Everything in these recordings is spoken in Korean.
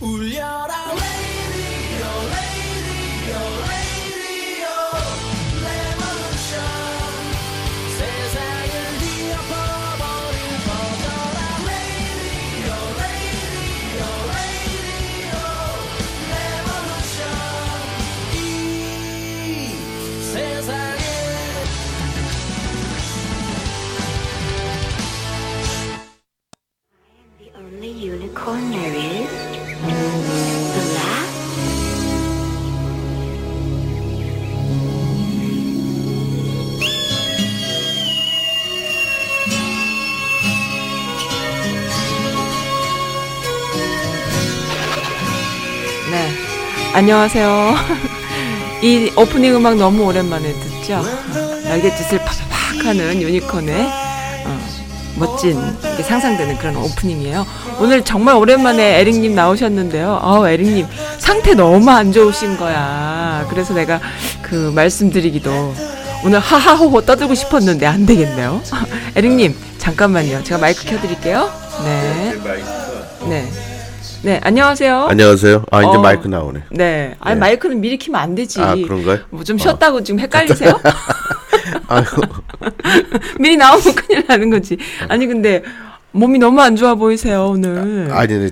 울려라 안녕하세요. 이 오프닝 음악 너무 오랜만에 듣죠? 날갯짓을 팍팍 하는 유니콘의 어, 멋진 게 상상되는 그런 오프닝이에요. 오늘 정말 오랜만에 에릭님 나오셨는데요. 어, 에릭님 상태 너무 안 좋으신 거야. 그래서 내가 그 말씀드리기도 오늘 하하호호 떠들고 싶었는데 안 되겠네요. 에릭님 잠깐만요. 제가 마이크 켜드릴게요. 네. 네. 네, 안녕하세요. 안녕하세요. 아 이제 어. 마이크 나오네. 네. 아니, 네. 마이크는 미리 키면 안 되지. 아 그런가요? 뭐 좀 쉬었다고 지금 헷갈리세요? 아유, 미리 나오면 큰일 나는 거지. 아니, 근데 몸이 너무 안 좋아 보이세요, 오늘. 아니, 네.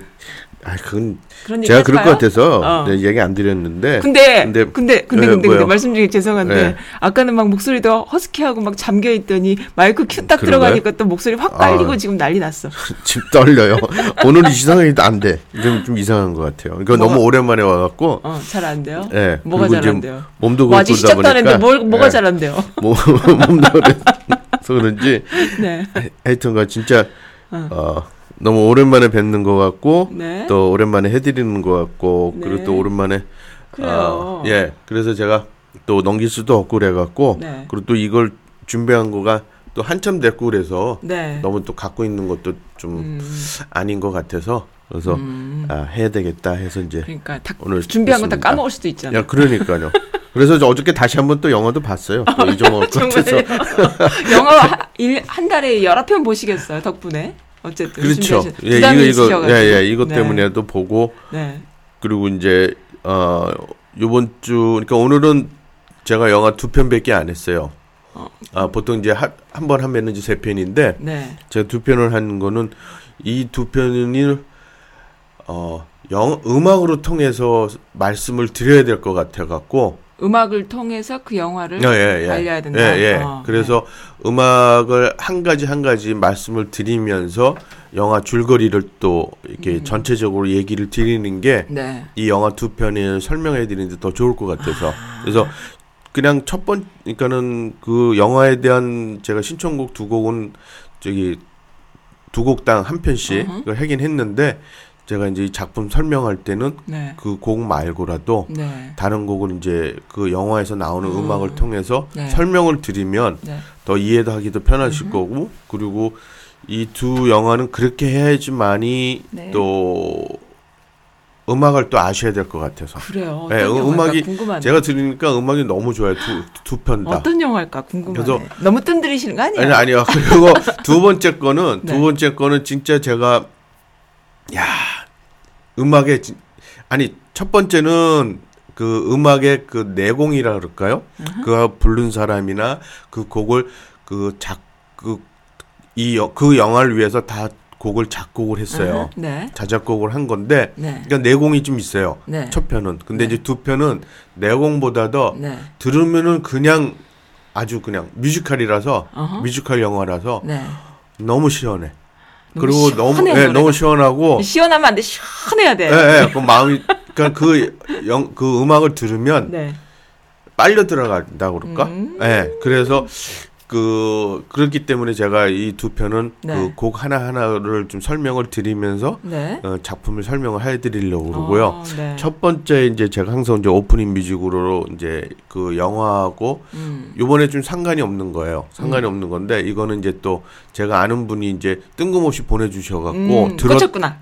아 그건 제가 그럴 것. 같아서 어. 네, 얘기 안 드렸는데. 근데, 근데- 근데, 근데, 네, 근데, 근데? 말씀 중에 죄송한데, 네. 아까는 막 목소리도 허스키하고 막 잠겨 있더니, 마이크 큐 딱? 들어가니까 또 목소리 확 깔리고 아. 지금 난리 났어. 지금 떨려요. 오늘 이상하게 안 돼. 좀, 좀 이상한 것 같아요. 이거 너무 뭐가- 오랜만에 와갖고. 어, 잘 안 돼요? 예. 뭐가 잘 안 돼요? 몸도 뭐 아직 시작도 안 했는데 뭘, 뭐가 예. 잘안 돼요? 몸, 몸도 그래서 그런지. 네. 하여튼가 진짜, 어, 너무 오랜만에 뵙는 것 같고. 네. 또 오랜만에 해드리는 것 같고. 네. 그리고 또 오랜만에. 그래요. 어, 예. 그래서 제가 또 넘길 수도 없고 그래갖고. 네. 그리고 또 이걸 준비한 거가 또 한참 됐고 그래서 네. 너무 또 갖고 있는 것도 좀 음, 아닌 것 같아서 그래서 음. 아, 해야 되겠다 해서 이제 그러니까 다 오늘 준비한 거 다. 까먹을 수도 있잖아요. 야 그러니까요. 그래서 저 어저께 다시 한번 또 영화도 봤어요. 또것 같아서. 영화 한, 일, 한 달에 여러 편 보시겠어요 덕분에 어쨌든 그렇죠. 예, 이거 이거. 예, 예, 이것 네. 때문에도 보고 네. 그리고 이제 어 요번 주 그러니까 오늘은 제가 영화 두 편밖에 안 했어요. 어. 아 보통 이제 한 번 하면은 이제 세 편인데 네. 제가 두 편을 한 거는 이 두 편을 어 영, 음악으로 통해서 말씀을 드려야 될 것 같아 갖고 음악을 통해서 그 영화를 예, 예, 예. 알려야 된다. 예, 예. 어, 그래서 음악을 한 가지 한 가지 말씀을 드리면서 영화 줄거리를 또 이렇게 전체적으로 얘기를 드리는 게이 네. 영화 두 편을 설명해 드리는데 더 좋을 것 같아서 그래서 그냥 첫 번, 그러니까는 그 영화에 대한 제가 신청곡 두 곡은 저기 두 곡당 한 편씩. 그걸 하긴 했는데 제가 이제 이 작품 설명할 때는 네. 그곡 말고라도 네. 다른 곡을 이제 그 영화에서 나오는 음. 음. 악을 통해서 네. 설명을 드리면 네. 더 이해도 하기도 편하실 거고 그리고 이 두 영화는 그렇게 해야지만이 네. 또 음악을 또 아셔야 될 것 같아서 그래요. 네, 음- 음악이 궁금하네. 제가 들으니까 음악이 너무 좋아요 두두편 다. 어떤 영화일까 궁금하네. 그래서- 너무 뜸들이시는 거 아니에요? 아니 아니요. 그리고 두 번째 거는 네. 두 번째 거는 진짜 제가 야 음악의 진- 아니 첫 번째는 그 음악의 그 내공이라 그럴까요? 그 부른 사람이나 그 곡을 그 작 그이 그 영화를 위해서 다 곡을 작곡을 했어요. 음, 네. 자작곡을 한 건데 네. 그러니까 내공이 좀 있어요. 네. 첫 편은. 근데 네. 이제 두 편은 내공보다도 네. 들으면은 그냥 아주 그냥 뮤지컬이라서 어허. 뮤지컬 영화라서 네. 너무 시원해. 그리고 너무 예, 노래가. 너무 시원하고 시원하면 안 돼. 시원해야 돼. 예, 예, 그 마음이 그러니까 그, 영, 그 음악을 들으면 네. 빨려 들어간다 그럴까? 음. 예. 그래서 그 그렇기 때문에 제가 이 두 편은 네. 그곡 하나 하나를 좀 설명을 드리면서 네. 어, 작품을 설명을 해드리려고 그러고요. 어, 네. 첫 번째 이제 제가 항상 이제 오프닝 뮤직으로 이제 그 영화하고 음. 요번에 좀 상관이 없는 거예요. 상관이 없는 건데 이거는 이제 또 제가 아는 분이 이제 뜬금없이 보내주셔갖고 음, 들었 꽂혔구나.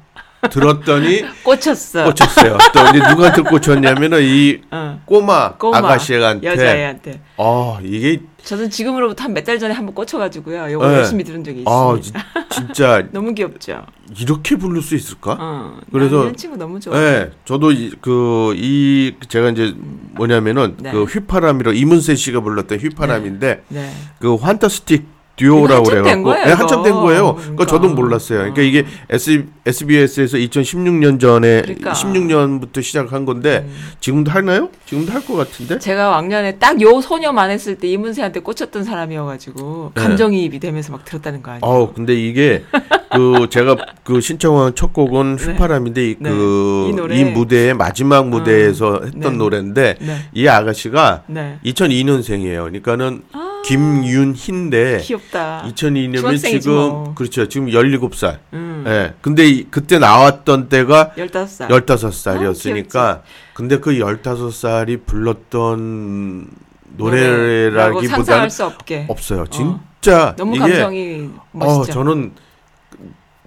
들었더니 꽂혔어. 꽂혔어요. 또 이제 누구한테 꽂혔냐면은 이 어. 꼬마, 꼬마 아가씨한테 여자애한테. 어 이게 저는 지금으로부터 한 몇 달 전에 한번 꽂혀가지고요. 요거 네. 열심히 들은 적이 아, 있습니다. 진- 진짜 너무 귀엽죠. 이렇게 부를 수 있을까? 어, 그래서- 이런 친구 너무 좋아. 네, 저도 그이 제가 이제 뭐냐면은 네. 그 휘파람이라 이문세 씨가 불렀던 휘파람인데 네. 그 환타스틱 듀오라고 한참 그래갖고 거예요, 네, 한참 된. 거예요. 그러니까. 그러니까 저도 몰랐어요. 그러니까 이게 S, SBS에서 2016년 전에 그러니까. 음. 16년부터 시작한 건데 지금도 하나요? 지금도 할 것 같은데. 제가 왕년에 딱 요 소녀만 했을 때 이문세한테 꽂혔던 사람이어가지고 네. 감정이입이 되면서 막 들었다는 거 아니에요? 어, 근데 이게 그 제가 그 신청한 첫 곡은 네. 휘파람인데 이 네. 그이 노래. 이 무대의 마지막 무대에서 했던 네. 노래인데 네. 이 아가씨가 네. 2002년생이에요. 그러니까는 김윤희인데 귀엽다. 2002년이면 중학생이지 지금 뭐. 그렇죠. 지금 17살. 음. 예. 근데 이- 그때 나왔던 때가 15살. 15살이었으니까 아, 근데 그 15살이 불렀던 노래라기보다는 상상할 수 없게. 없어요. 진짜 너무 이게 감성이 멋있죠. 어, 저는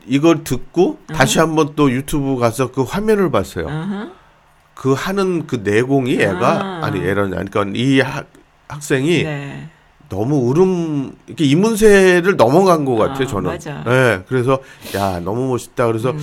이걸 듣고 다시 한번 또 유튜브 가서 그 화면을 봤어요. 어허. 그 하는 그 내공이 애가 아. 아. 니 아니 그러니까 이 학, 학생이 네. 너무 울음 이렇게 이문세를 넘어간 것 같아요. 아, 저는. 맞아. 네, 그래서 야 너무 멋있다. 그래서 음.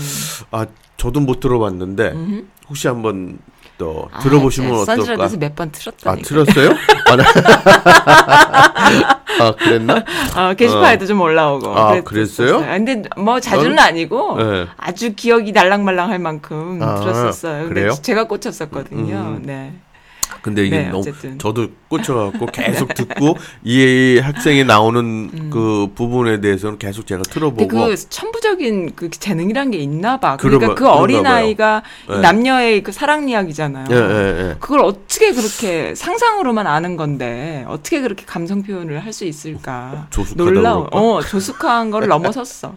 아 저도 못 들어봤는데 음흠. 혹시 한번 또 들어보시면 아, 어떨까? 선즈라드에서 몇번아 틀었다니까. 틀었어요? 아, 네. 아 그랬나? 어, 게시판에도 좀 올라오고. 아. 그랬어요? 아, 근데 뭐 자주는 아니고 네. 아주 기억이 날랑말랑할 만큼 아, 들었었어요. 근데 그래요? 제가 꽂혔었거든요. 음. 네. 근데 이게 네, 너무. 저도 꽂혀갖고 계속 듣고 이 학생이 나오는 그 부분에 대해서는 계속 제가 음. 틀어보고 그 천부적인 그 재능이란 게 있나 봐. 그러니까 그 어린. 아이가 네. 남녀의 그 사랑 이야기잖아요. 예. 그걸 어떻게 그렇게 상상으로만 아는 건데 어떻게 그렇게 감성 표현을 할 수 있을까? 놀라워. 어, 조숙한 거를 넘어섰어.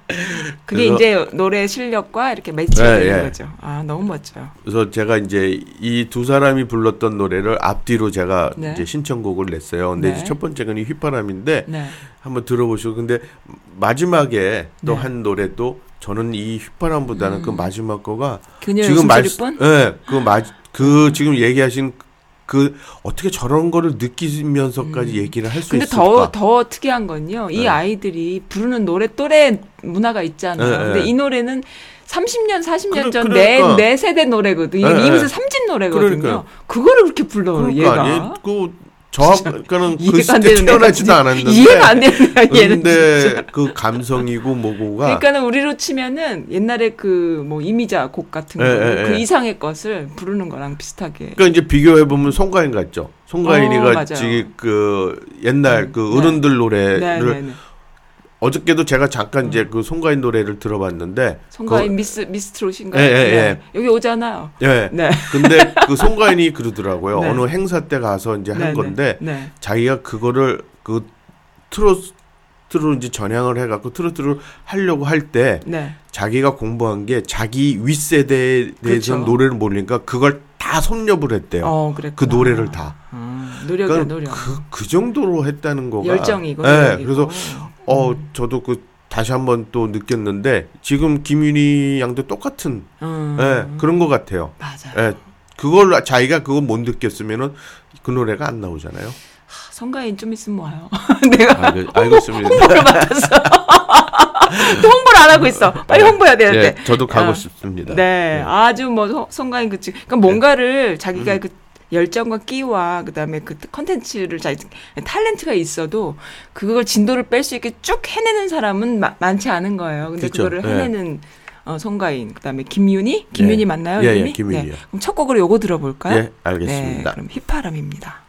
그게 이제 노래 실력과 이렇게 매치가 예, 되는 예. 거죠. 아, 너무 멋져요. 그래서 제가 이제 이 두 사람이 불렀던 노래를 앞뒤로 제가 네. 이제 신청곡을 냈어요. 근데 네. 첫 번째가 이 휘파람인데 네. 한번 들어보시고 근데 마지막에 또 네. 한 노래도 저는 이 휘파람보다는 그 마지막 거가 지금 말, 웃음소리뿐? 예, 그 마 그 지금 얘기하신 그 어떻게 저런 거를 느끼면서까지 얘기를 할수 음. 근데 있을까? 더, 더 특이한 건요. 이 네. 아이들이 부르는 노래 또래 문화가 있잖아요. 네, 근데 네. 이 노래는 30년, 40년 그러- 전 그러니까. 내, 내 세대 노래거든. 네, 이게 네. 이무새 삼집 노래거든요. 그러니까요. 그거를 그렇게 불러요, 그러니까 얘가. 얘, 그 저하고는 그 시대 태어나지도 않았는데 이해가 안 되는 근데. 그 감성이고 뭐고가 그러니까는 우리로 치면은 옛날에 그 뭐 이미자 곡 같은 거, 예, 예, 그 예. 이상의 것을 부르는 거랑 비슷하게. 그러니까 이제 비교해 보면 송가인 같죠. 송가인이가 어, 맞아요. 지금 그 옛날 음, 그 네. 어른들 네, 노래를 네, 네. 어저께도 제가 잠깐 이제 그 송가인 노래를 들어봤는데 송가인 미스 미스트롯인가요? 예, 예, 예. 네. 여기 오잖아요. 그, 예. 네. 근데 그 송가인이 그러더라고요. 네. 어느 행사 때 가서 이제 한 네, 건데 네. 네. 자기가 그거를 그 트로트로 이제 전향을 해갖고 트로트를 하려고 할때 네. 자기가 공부한 게 자기 윗세대에 대해서 그렇죠. 노래를 모르니까 그걸 다 섭렵을 했대요. 어. 그 노래를 다. 음, 노력이야, 그러니까 노력. 그, 그 정도로 했다는 거가 열정이고. 네, 노력이고. 그래서 어 저도 그 다시 한번 또 느꼈는데 지금 김윤희 양도 똑같은 음, 예, 그런 것 같아요. 맞아. 예, 그걸 자기가 그거 못 느꼈으면은 그 노래가 안 나오잖아요. 성가인 좀 있으면 와요. 내가 알겠, 알겠습니다. 홍보를 맡았어. 또 홍보를 안 하고 있어. 빨리 홍보해야 되는데. 예, 저도 가고 아, 싶습니다. 네, 예. 아주 뭐 성- 성가인 그치. 그러니까 뭔가를 자기가 그 열정과 끼와 그다음에 그 컨텐츠를 자기 탤런트가 있어도 그걸 진도를 뺄 수 있게 쭉 해내는 사람은 마- 많지 않은 거예요. 근데 그렇죠. 그거를 예. 해내는 어, 성가인 그다음에 김윤희 김윤희 예. 맞나요? 예, 예, 이름이? 김윤희요. 네. 그럼 첫 곡으로 요거 들어볼까요? 예, 알겠습니다. 네, 그럼 휘파람입니다.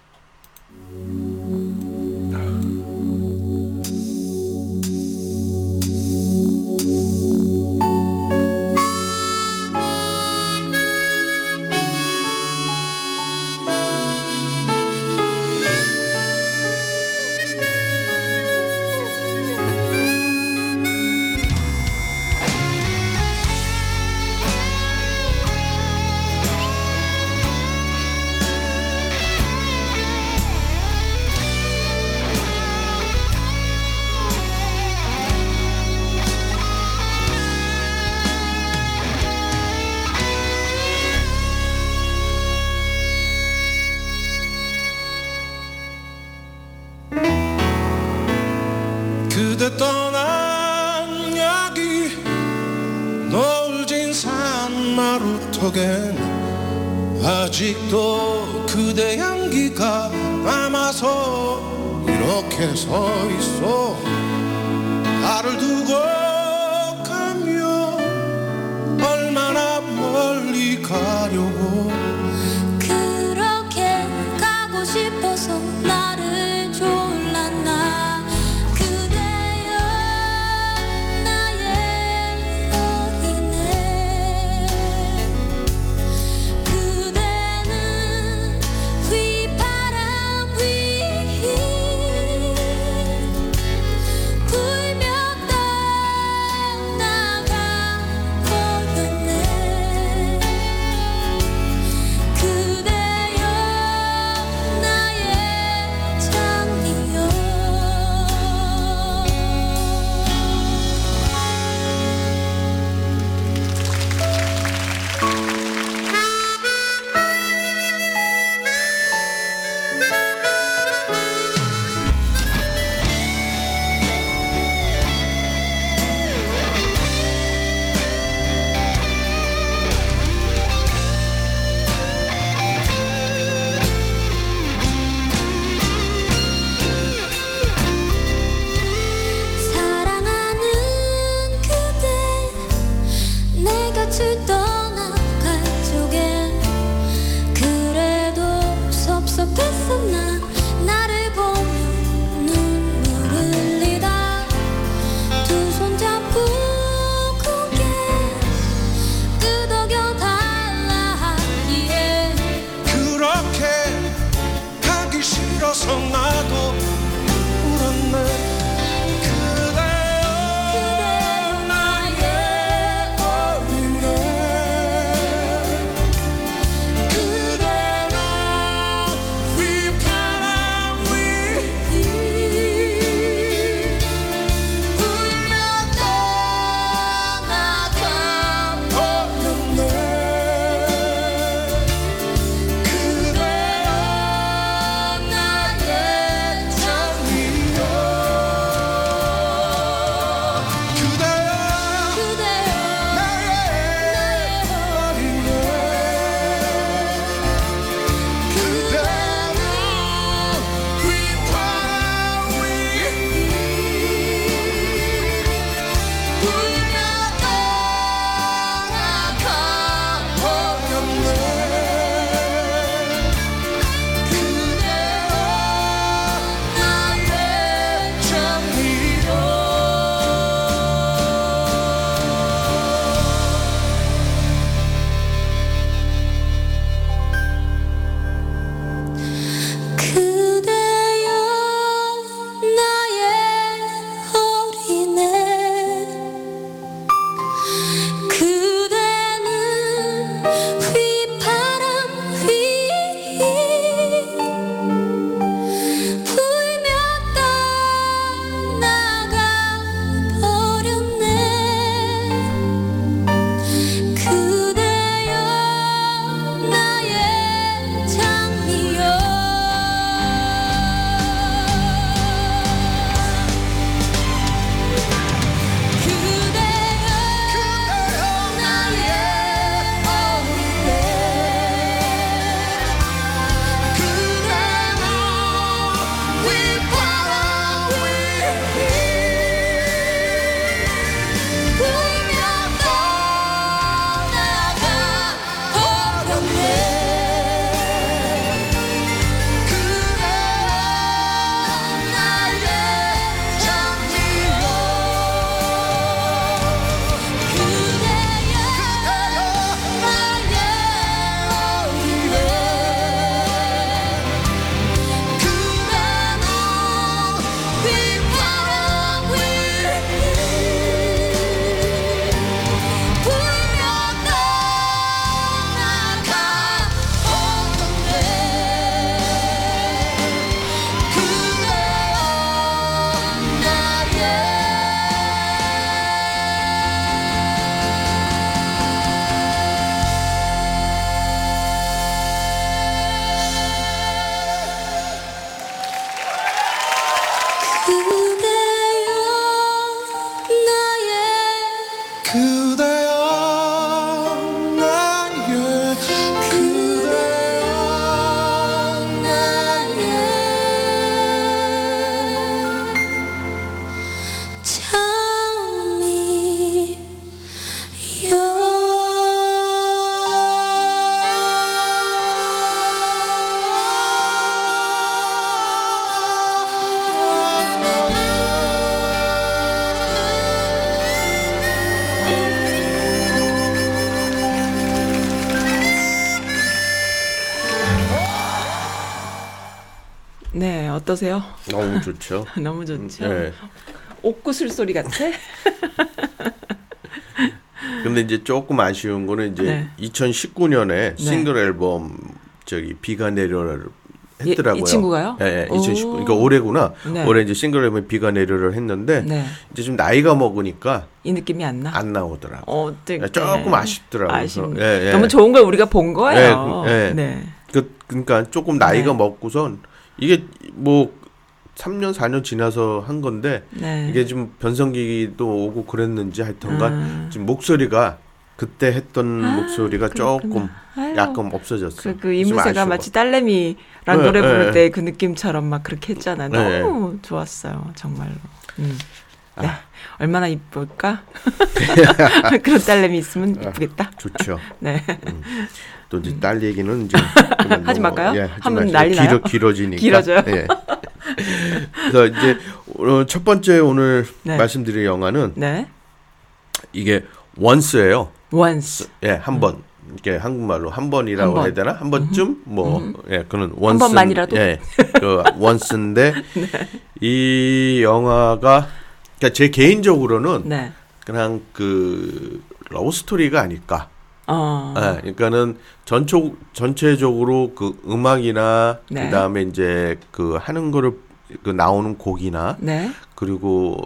어떠세요? 너무 좋죠. 너무 좋죠. 네. 옥구슬 소리 같아? 근데 이제 조금 아쉬운 거는 이제 네. 2019년에 싱글 앨범 저기 비가 내려를 이- 했더라고요. 이 친구가요? 예, 예, 2019. 오. 그러니까 올해구나. 네. 올해 이제 싱글 앨범 비가 내려를 했는데 네. 이제 좀 나이가 먹으니까 이 느낌이 안 나? 안 나오더라고. 어떻게? 조금 아쉽더라고요. 아쉽네. 그래서, 예, 예. 너무 좋은 걸 우리가 본 거예요. 예, 예. 네. 그 그러니까 조금 나이가 네. 먹고선 이게 뭐 3년 4년 지나서 한 건데 네. 이게 좀 변성기도 오고 그랬는지 하여튼간 음. 지금 목소리가 그때 했던 목소리가 조금 아유. 약간 없어졌어. 그, 그 이문세가 마치 딸내미랑 네, 노래 부를 네. 때그 느낌처럼 막 그렇게 했잖아. 네. 너무 좋았어요. 정말로. 음. 네. 아. 얼마나 이쁠까? 그런 딸내미 있으면 이쁘겠다. 좋죠. 네. 또 이제 딸 얘기는 이제 하지 넘어- 말까요? 예, 하지 한번 마시고. 난리 나요? 길어 길어지니까. 길어져요? 예. 그래서 이제 어, 첫 번째 오늘 네. 말씀드릴 영화는 네. 이게 원스예요. once. 예, 한 번. 이게 한국말로 한 번이라고 한 번. 해야 되나? 한 번쯤 뭐 예, 그는 원스 번만이라도? 네. 예. 그 원스인데 이 영화가 그러니까 제 개인적으로는 네. 그냥 그 러브 스토리가 아닐까. 어. 예, 그러니까는 전초 전체적으로 그 음악이나 네. 그다음에 이제 그 하는 거를 그 나오는 곡이나 네. 그리고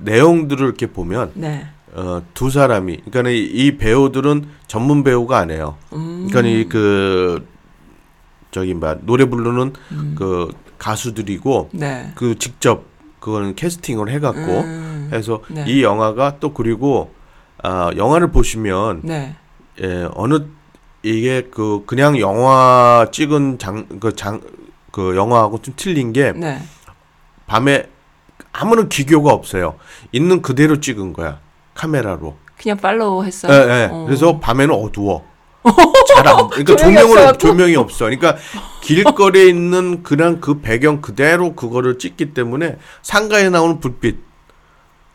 내용들을 이렇게 보면 네. 어, 두 사람이 그러니까 이, 이 배우들은 전문 배우가 아니에요. 음. 그러니까 이그 저기 뭐 노래 부르는 음. 그 가수들이고 네. 그 직접 그거는 캐스팅을 해갖고 음. 해서 네. 이 영화가 또 그리고 아 영화를 보시면 네. 예 어느 이게 그 그냥 영화 찍은 장 그 장 그 영화하고 좀 틀린 게 네. 밤에 아무런 기교가 없어요. 있는 그대로 찍은 거야 카메라로. 그냥 팔로우 했어요. 예, 예. 어. 그래서 밤에는 어두워. 잘 안, 그러니까 조명을. 조명이 없어. 그러니까 길거리에 있는 그냥 그 배경 그대로 그거를 찍기 때문에 상가에 나오는 불빛.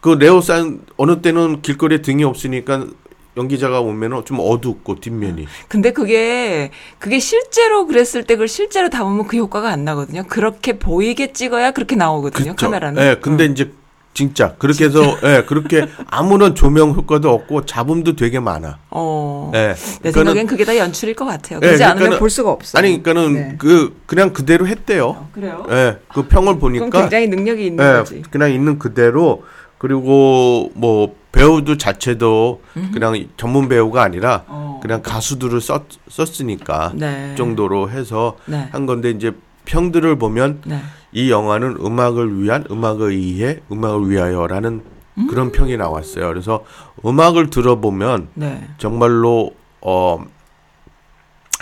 그 레오산 어느 때는 길거리에 등이 없으니까 연기자가 오면은 좀 어둡고 뒷면이. 근데 그게 그게 실제로 그랬을 때 그걸 실제로 담으면 그 효과가 안 나거든요. 그렇게 보이게 찍어야 그렇게 나오거든요. 그쵸? 카메라는. 예, 근데 응. 이제 진짜 그렇게 해서 예, 그렇게 아무런 조명 효과도 없고 잡음도 되게 많아. 어. 예. 내 그거는- 생각엔 그게 다 연출일 것 같아요. 예, 그러지 않으면 그러니까는- 볼 수가 없어. 아니 그러니까는 네. 그 그냥 그대로 했대요. 그래요? 예, 그 평을 보니까 굉장히 능력이 있는 예, 거지. 그냥 있는 그대로 그리고 뭐 배우도 자체도 그냥 전문 배우가 아니라 어. 그냥 가수들을 썼, 썼으니까 네. 정도로 해서 네. 한 건데 이제 평들을 보면 네. 이 영화는 음악을 위한 음악을 위해 음악을 위하여라는 그런 평이 나왔어요. 그래서 음악을 들어보면 네. 정말로 어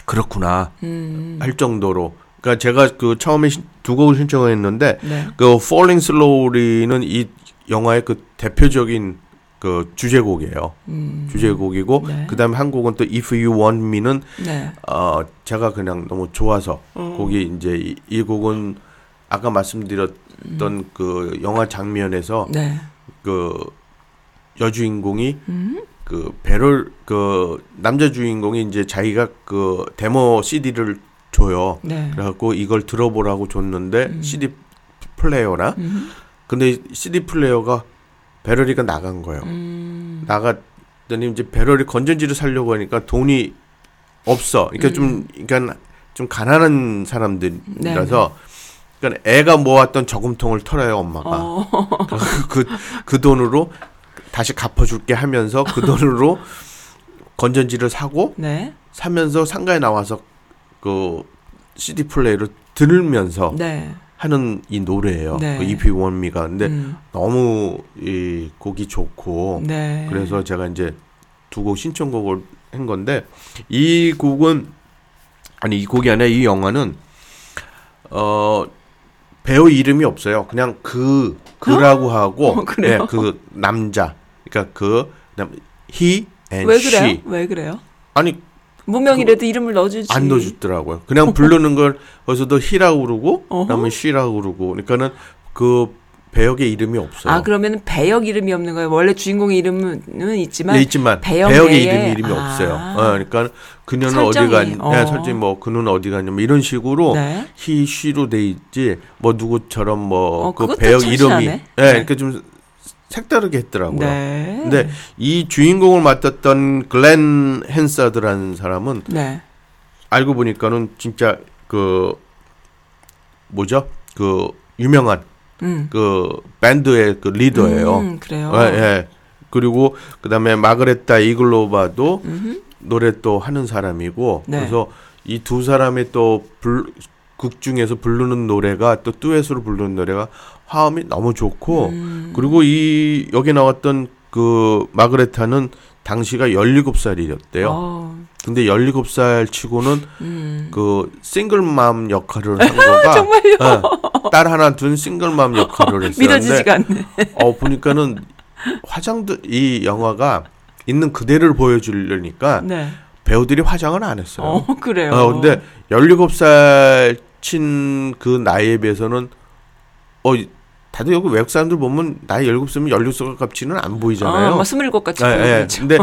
그렇구나 음. 할 정도로 그러니까 제가 그 처음에 신- 두 곡을 신청했는데 네. 그 Falling Slowly는 이 영화의 그 대표적인 그 주제곡이에요. 음. 주제곡이고 네. 그다음에 한 곡은 또 If You Want Me는 네. 어 제가 그냥 너무 좋아서 어. 곡이 이제 이, 이 곡은 아까 말씀드렸던 음. 그 영화 장면에서 네. 그 여주인공이 음. 그 배를 그 남자 주인공이 이제 자기가 그 데모 CD를 줘요. 네. 그래갖고 이걸 들어보라고 줬는데 CD 플레이어나 음. 근데 CD 플레이어가 배럴이가 나간 거예요. 음. 나갔더니 이제 배럴이 건전지를 사려고 하니까 돈이 없어. 그러니까 좀 그러니까 좀 가난한 사람들이라서 그러니까 애가 모았던 저금통을 털어요 엄마가 어. 그, 그 돈으로 다시 갚아줄게 하면서 그 돈으로 건전지를 사고 네. 사면서 상가에 나와서 그 CD 플레이를 들으면서 네. 하는 이 노래예요. 네. 그 EP 원미가 근데 음. 너무 이 곡이 좋고 네. 그래서 제가 이제 두 곡 신청곡을 한 건데 이 곡은 아니 이 곡이 아니라 이 영화는 어 배우 이름이 없어요. 그냥 그 그라고 하고 어? 네, 그 남자 그러니까 그 남, he and 왜 그래요? she 왜 그래요? 아니 무명이라도 이름을 넣어주지. 안 넣어주더라고요. 그냥 부르는 걸 거기서도 he라고 그러고. 그다음에 she라고 그러고 그러니까는 그 배역의 이름이 없어요. 아 그러면 배역 이름이 없는 거예요. 원래 주인공의 이름은 있지만 네, 있지만 배역 의 이름이 이름이 아. 없어요. 어, 그러니까 그녀는 설정이, 어디 가, 어. 네, 설정이 뭐 그는 어디 가냐, 뭐 이런 식으로 네. he, she로 돼 있지, 뭐 누구처럼 뭐 어, 그 배역. 이름이, 예, 네. 그러니까 좀 색다르게 했더라고요. 네. 근데 이 주인공을 맡았던 글렌 헨사드라는 사람은 네. 알고 보니까는 진짜 그 뭐죠? 그 유명한 음. 그 밴드의 그 리더예요. 음, 그래요. 예, 예. 그리고 그다음에 마그레타 이글로바도 음흠. 노래 또 하는 사람이고 네. 그래서 이 두 사람의 또극 중에서 부르는 노래가 또 듀엣으로 부르는 노래가 화음이 너무 좋고 음. 그리고 이 여기 나왔던 그 마그레타는 당시가 17살이었대요. 어, 근데 17살 치고는 음. 그 싱글맘 역할을 한 거가 정말요? 딸 하나 둔 싱글맘 역할을 했었는데 믿어지지가 않네. 어 보니까는 화장도 이 영화가 있는 그대를 보여주려니까 네. 배우들이 화장을 안 했어요. 어, 그래요. 어, 근데 17살 친 그 나이에 비해서는 어 다들 여기 외국 사람들 보면 나이 17살이면 16살 같지는 안 보이잖아요. 어, 뭐 스물일곱 같이 예, 예. 보이죠. 근데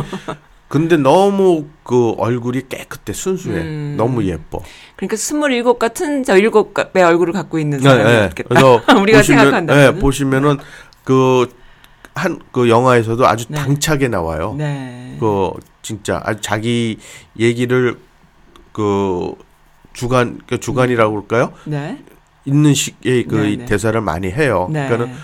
근데 너무 그 얼굴이 깨끗해 순수해 음. 너무 예뻐. 그러니까 스물일곱 같은 저 일곱 배 얼굴을 갖고 있는 네, 사람이겠다. 그래서 우리가 보시면, 생각한다면. 예, 보시면은 그한그 영화에서도 아주 네. 당차게 나와요. 네. 그 진짜 아주 자기 얘기를 그 주관 그 주관이라고 그럴까요? 네. 있는 식의 그 네, 네. 대사를 많이 해요. 네. 그러니까는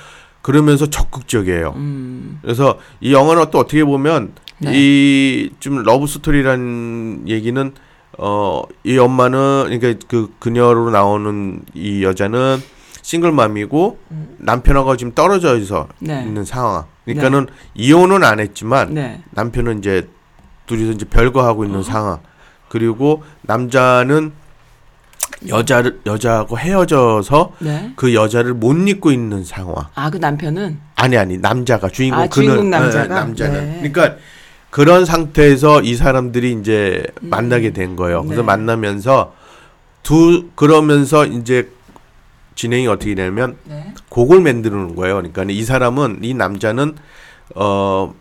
그러면서 적극적이에요. 음. 그래서 이 영화는 또 어떻게 보면 네. 이좀 러브 스토리라는 얘기는 어 이 엄마는 그러니까 그 그녀로 나오는 이 여자는 싱글맘이고 남편하고 지금 떨어져 있어 음. 네. 있는 상황. 그러니까는 이혼은 안 했지만 네. 남편은 이제 둘이서 이제 별거 하고 있는 상황. 그리고 남자는 여자를 여자하고 헤어져서 네. 그 여자를 못 잊고 있는 상황. 아, 그 남편은 아니 아니 남자가 주인공 아, 주인공 그는 남자가? 예, 남자는 네. 그러니까 그런 상태에서 이 사람들이 이제 만나게 된 거예요. 그래서 네. 만나면서 두 그러면서 이제 진행이 어떻게 되냐면 네. 곡을 만드는 거예요. 그러니까 이 사람은 이 남자는 어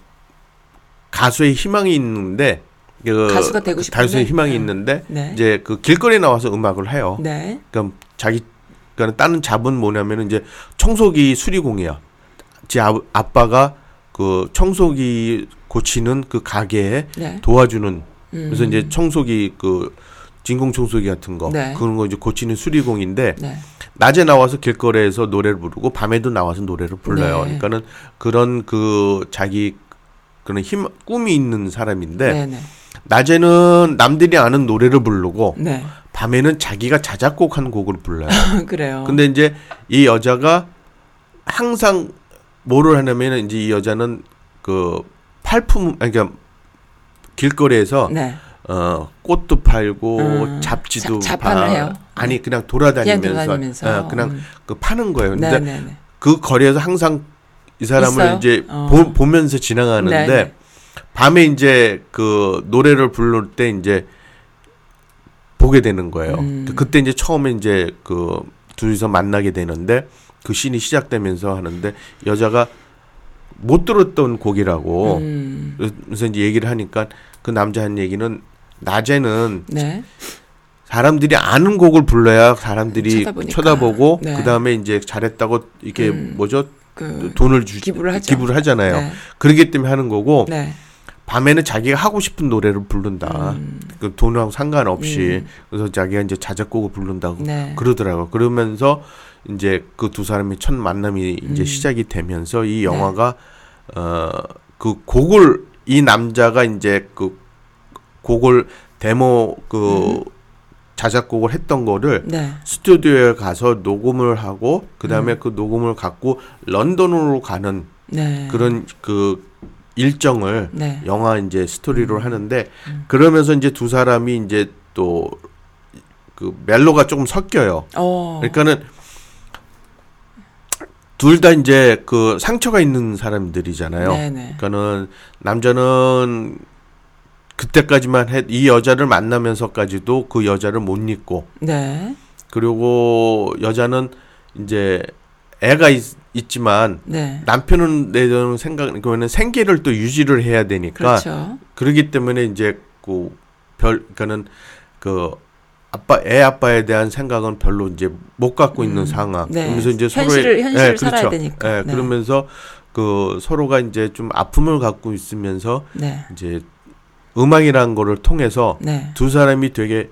가수의 희망이 있는데 그 가수가 되고 싶은데? 가수의 희망이 네. 있는데 네. 이제 그 길거리에 나와서 음악을 해요. 네. 그러니까 자기 그러니까 따는 잡은 뭐냐면은 이제 청소기 수리공이야. 제 아, 아빠가 그 청소기 고치는 그 가게에 네. 도와주는 그래서 음. 이제 청소기 그 진공 청소기 같은 거 네. 그런 거 이제 고치는 수리공인데 네. 낮에 나와서 길거리에서 노래를 부르고 밤에도 나와서 노래를 불러요. 네. 그러니까는 그런 그 자기 그런 힘 꿈이 있는 사람인데 네, 네. 낮에는 남들이 아는 노래를 부르고 네. 밤에는 자기가 자작곡한 곡을 불러요. 그래요. 근데 이제 이 여자가 항상 뭐를 하냐면은 이제 이 여자는 그 팔품 그러니까 길거리에서 네. 어 꽃도 팔고 음, 잡지도 자- 파- 해요? 아니 그냥 돌아다니면서, 그냥 돌아다니면서. 어, 그냥 음. 그 파는 거예요. 네, 근데 네, 네. 그 거리에서 항상 이 사람을 있어요? 이제 어. 보, 보면서 지나가는데 네, 네. 밤에 이제 그 노래를 부를 때 이제 보게 되는 거예요. 음. 그때 이제 처음에 이제 그 둘이서 만나게 되는데 그 씬이 시작되면서 하는데 여자가 못 들었던 곡이라고 음. 그래서 이제 얘기를 하니까 그 남자 한 얘기는 낮에는 네. 사람들이 아는 곡을 불러야 사람들이 쳐다보니까. 쳐다보고 네. 그 다음에 이제 잘했다고 이게 음. 뭐죠 그 돈을 주 기부를 하죠. 기부를 하잖아요. 네. 그러기 때문에 하는 거고 네. 밤에는 자기가 하고 싶은 노래를 부른다. 음. 그 돈하고 상관없이 그래서 자기가 이제 자작곡을 부른다고 네. 그러더라고. 그러면서 이제 그 두 사람의 첫 만남이 이제 음. 시작이 되면서 네. 이 영화가 어그 곡을 이 남자가 이제 그 곡을 데모 그 자작곡을 했던 거를 네. 스튜디오에 가서 녹음을 하고 그다음에 음. 그 녹음을 갖고 런던으로 가는 네. 그런 그 일정을 네. 영화 이제 스토리로 하는데 그러면서 이제 두 사람이 이제 또 그 멜로가 조금 섞여요. 어. 그러니까는 둘 다 이제 그 상처가 있는 사람들이잖아요. 네네. 그러니까는 남자는 그때까지만 해, 이 여자를 만나면서까지도 그 여자를 못 잊고 네. 그리고 여자는 이제 애가 있, 있지만 네. 남편은 내는 생각 그러면 생계를 또 유지를 해야 되니까 그렇죠. 그러기 때문에 이제 그별 그러니까는 그 아빠 애 아빠에 대한 생각은 별로 이제 못 갖고 있는 상황. 네. 그러면서 이제 현실을- 서로의 현실을 예, 살아야 되니까. 예, 네. 그러면서 그 서로가 이제 좀 아픔을 갖고 있으면서 네. 이제 음악이라는 거를 통해서 네. 두 사람이 되게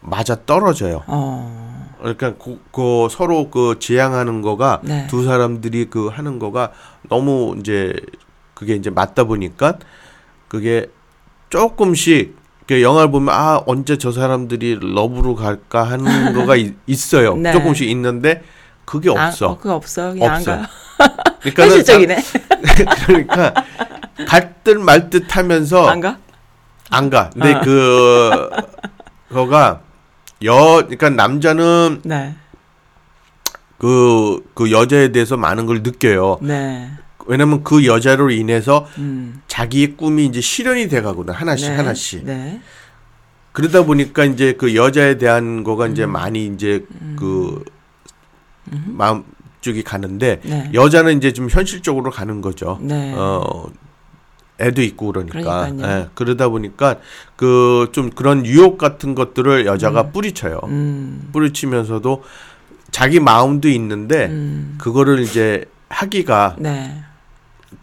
맞아 떨어져요. 어. 그러니까 그, 그 서로 그 지향하는 거가 네. 두 사람들이 그 하는 거가 너무 이제 그게 이제 맞다 보니까 그게 조금씩 그 영화를 보면 아 언제 저 사람들이 러브로 갈까 하는 거가 있, 있어요. 네. 조금씩 있는데 그게 아, 없어. 어, 그거 없어. 그냥 없어. 그러니까는 현실적이네. 자- 그러니까 갈 듯 말듯 하면서 안 가? 안 가. 근데 아. 그 그거가 여 그러니까 남자는 네. 그, 그 여자에 대해서 많은 걸 느껴요. 네. 왜냐면 그 여자로 인해서 음. 자기의 꿈이 이제 실현이 돼 가거든. 하나씩 네. 하나씩. 네. 그러다 보니까 이제 그 여자에 대한 거가 음. 이제 많이 이제 그 마음 쪽이 가는데 네. 여자는 이제 좀 현실적으로 가는 거죠. 네. 어 애도 있고 그러니까. 예, 그러다 보니까 그 좀 그런 유혹 같은 것들을 여자가 뿌리쳐요. 음. 뿌리치면서도 자기 마음도 있는데 음. 그거를 이제 하기가 네.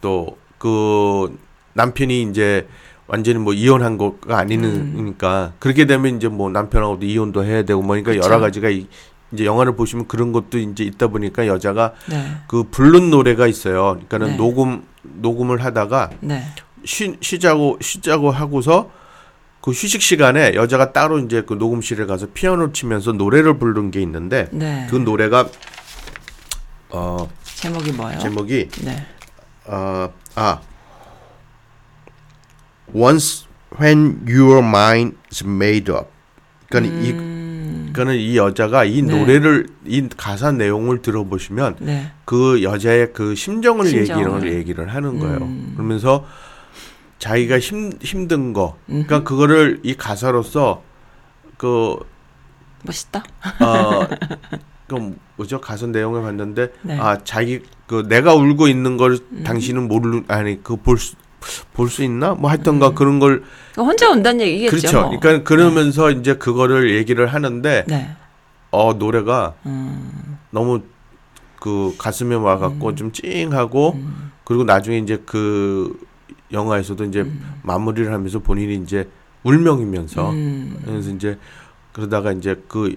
또그 남편이 이제 완전히 뭐 이혼한 거가 아니니까 그렇게 되면 이제 뭐 남편하고도 이혼도 해야 되고 뭐니까 그쵸. 여러 가지가 이, 이제 영화를 보시면 그런 것도 이제 있다 보니까 여자가 네. 그 부른 노래가 있어요. 그러니까는 네. 녹음 녹음을 하다가 네. 쉬, 쉬자고 쉬자고 하고서 그 휴식 시간에 여자가 따로 이제 그 녹음실에 가서 피아노 치면서 노래를 부른 게 있는데 네. 그 노래가 어 제목이 뭐예요? 제목이 네. 어, 아 Once when your mind is made up. 그러니까 이 그러니까는 이 여자가 이 음. 네. 노래를 이 가사 내용을 들어보시면 네. 그 여자의 그 심정을, 심정을. 얘기를 얘기를 하는 거예요. 음. 그러면서 자기가 힘 힘든 거, 그러니까 음흠. 그거를 이 가사로서 그 멋있다. 어, 그 뭐죠? 가사 내용을 봤는데 네. 음. 아 자기 그 내가 울고 있는 걸 당신은 모르 아니 그 볼 수 볼 수 있나? 뭐 하여튼가 그런 걸 그러니까 혼자 온다는 얘기겠죠. 그렇죠. 뭐. 그러니까 그러면서 이제 그거를 얘기를 하는데 네. 어 노래가 음. 너무 그 가슴에 와 갖고 좀 찡하고 그리고 나중에 이제 그 영화에서도 이제 마무리를 하면서 본인이 이제 울명이면서 음. 그래서 이제 그러다가 이제 그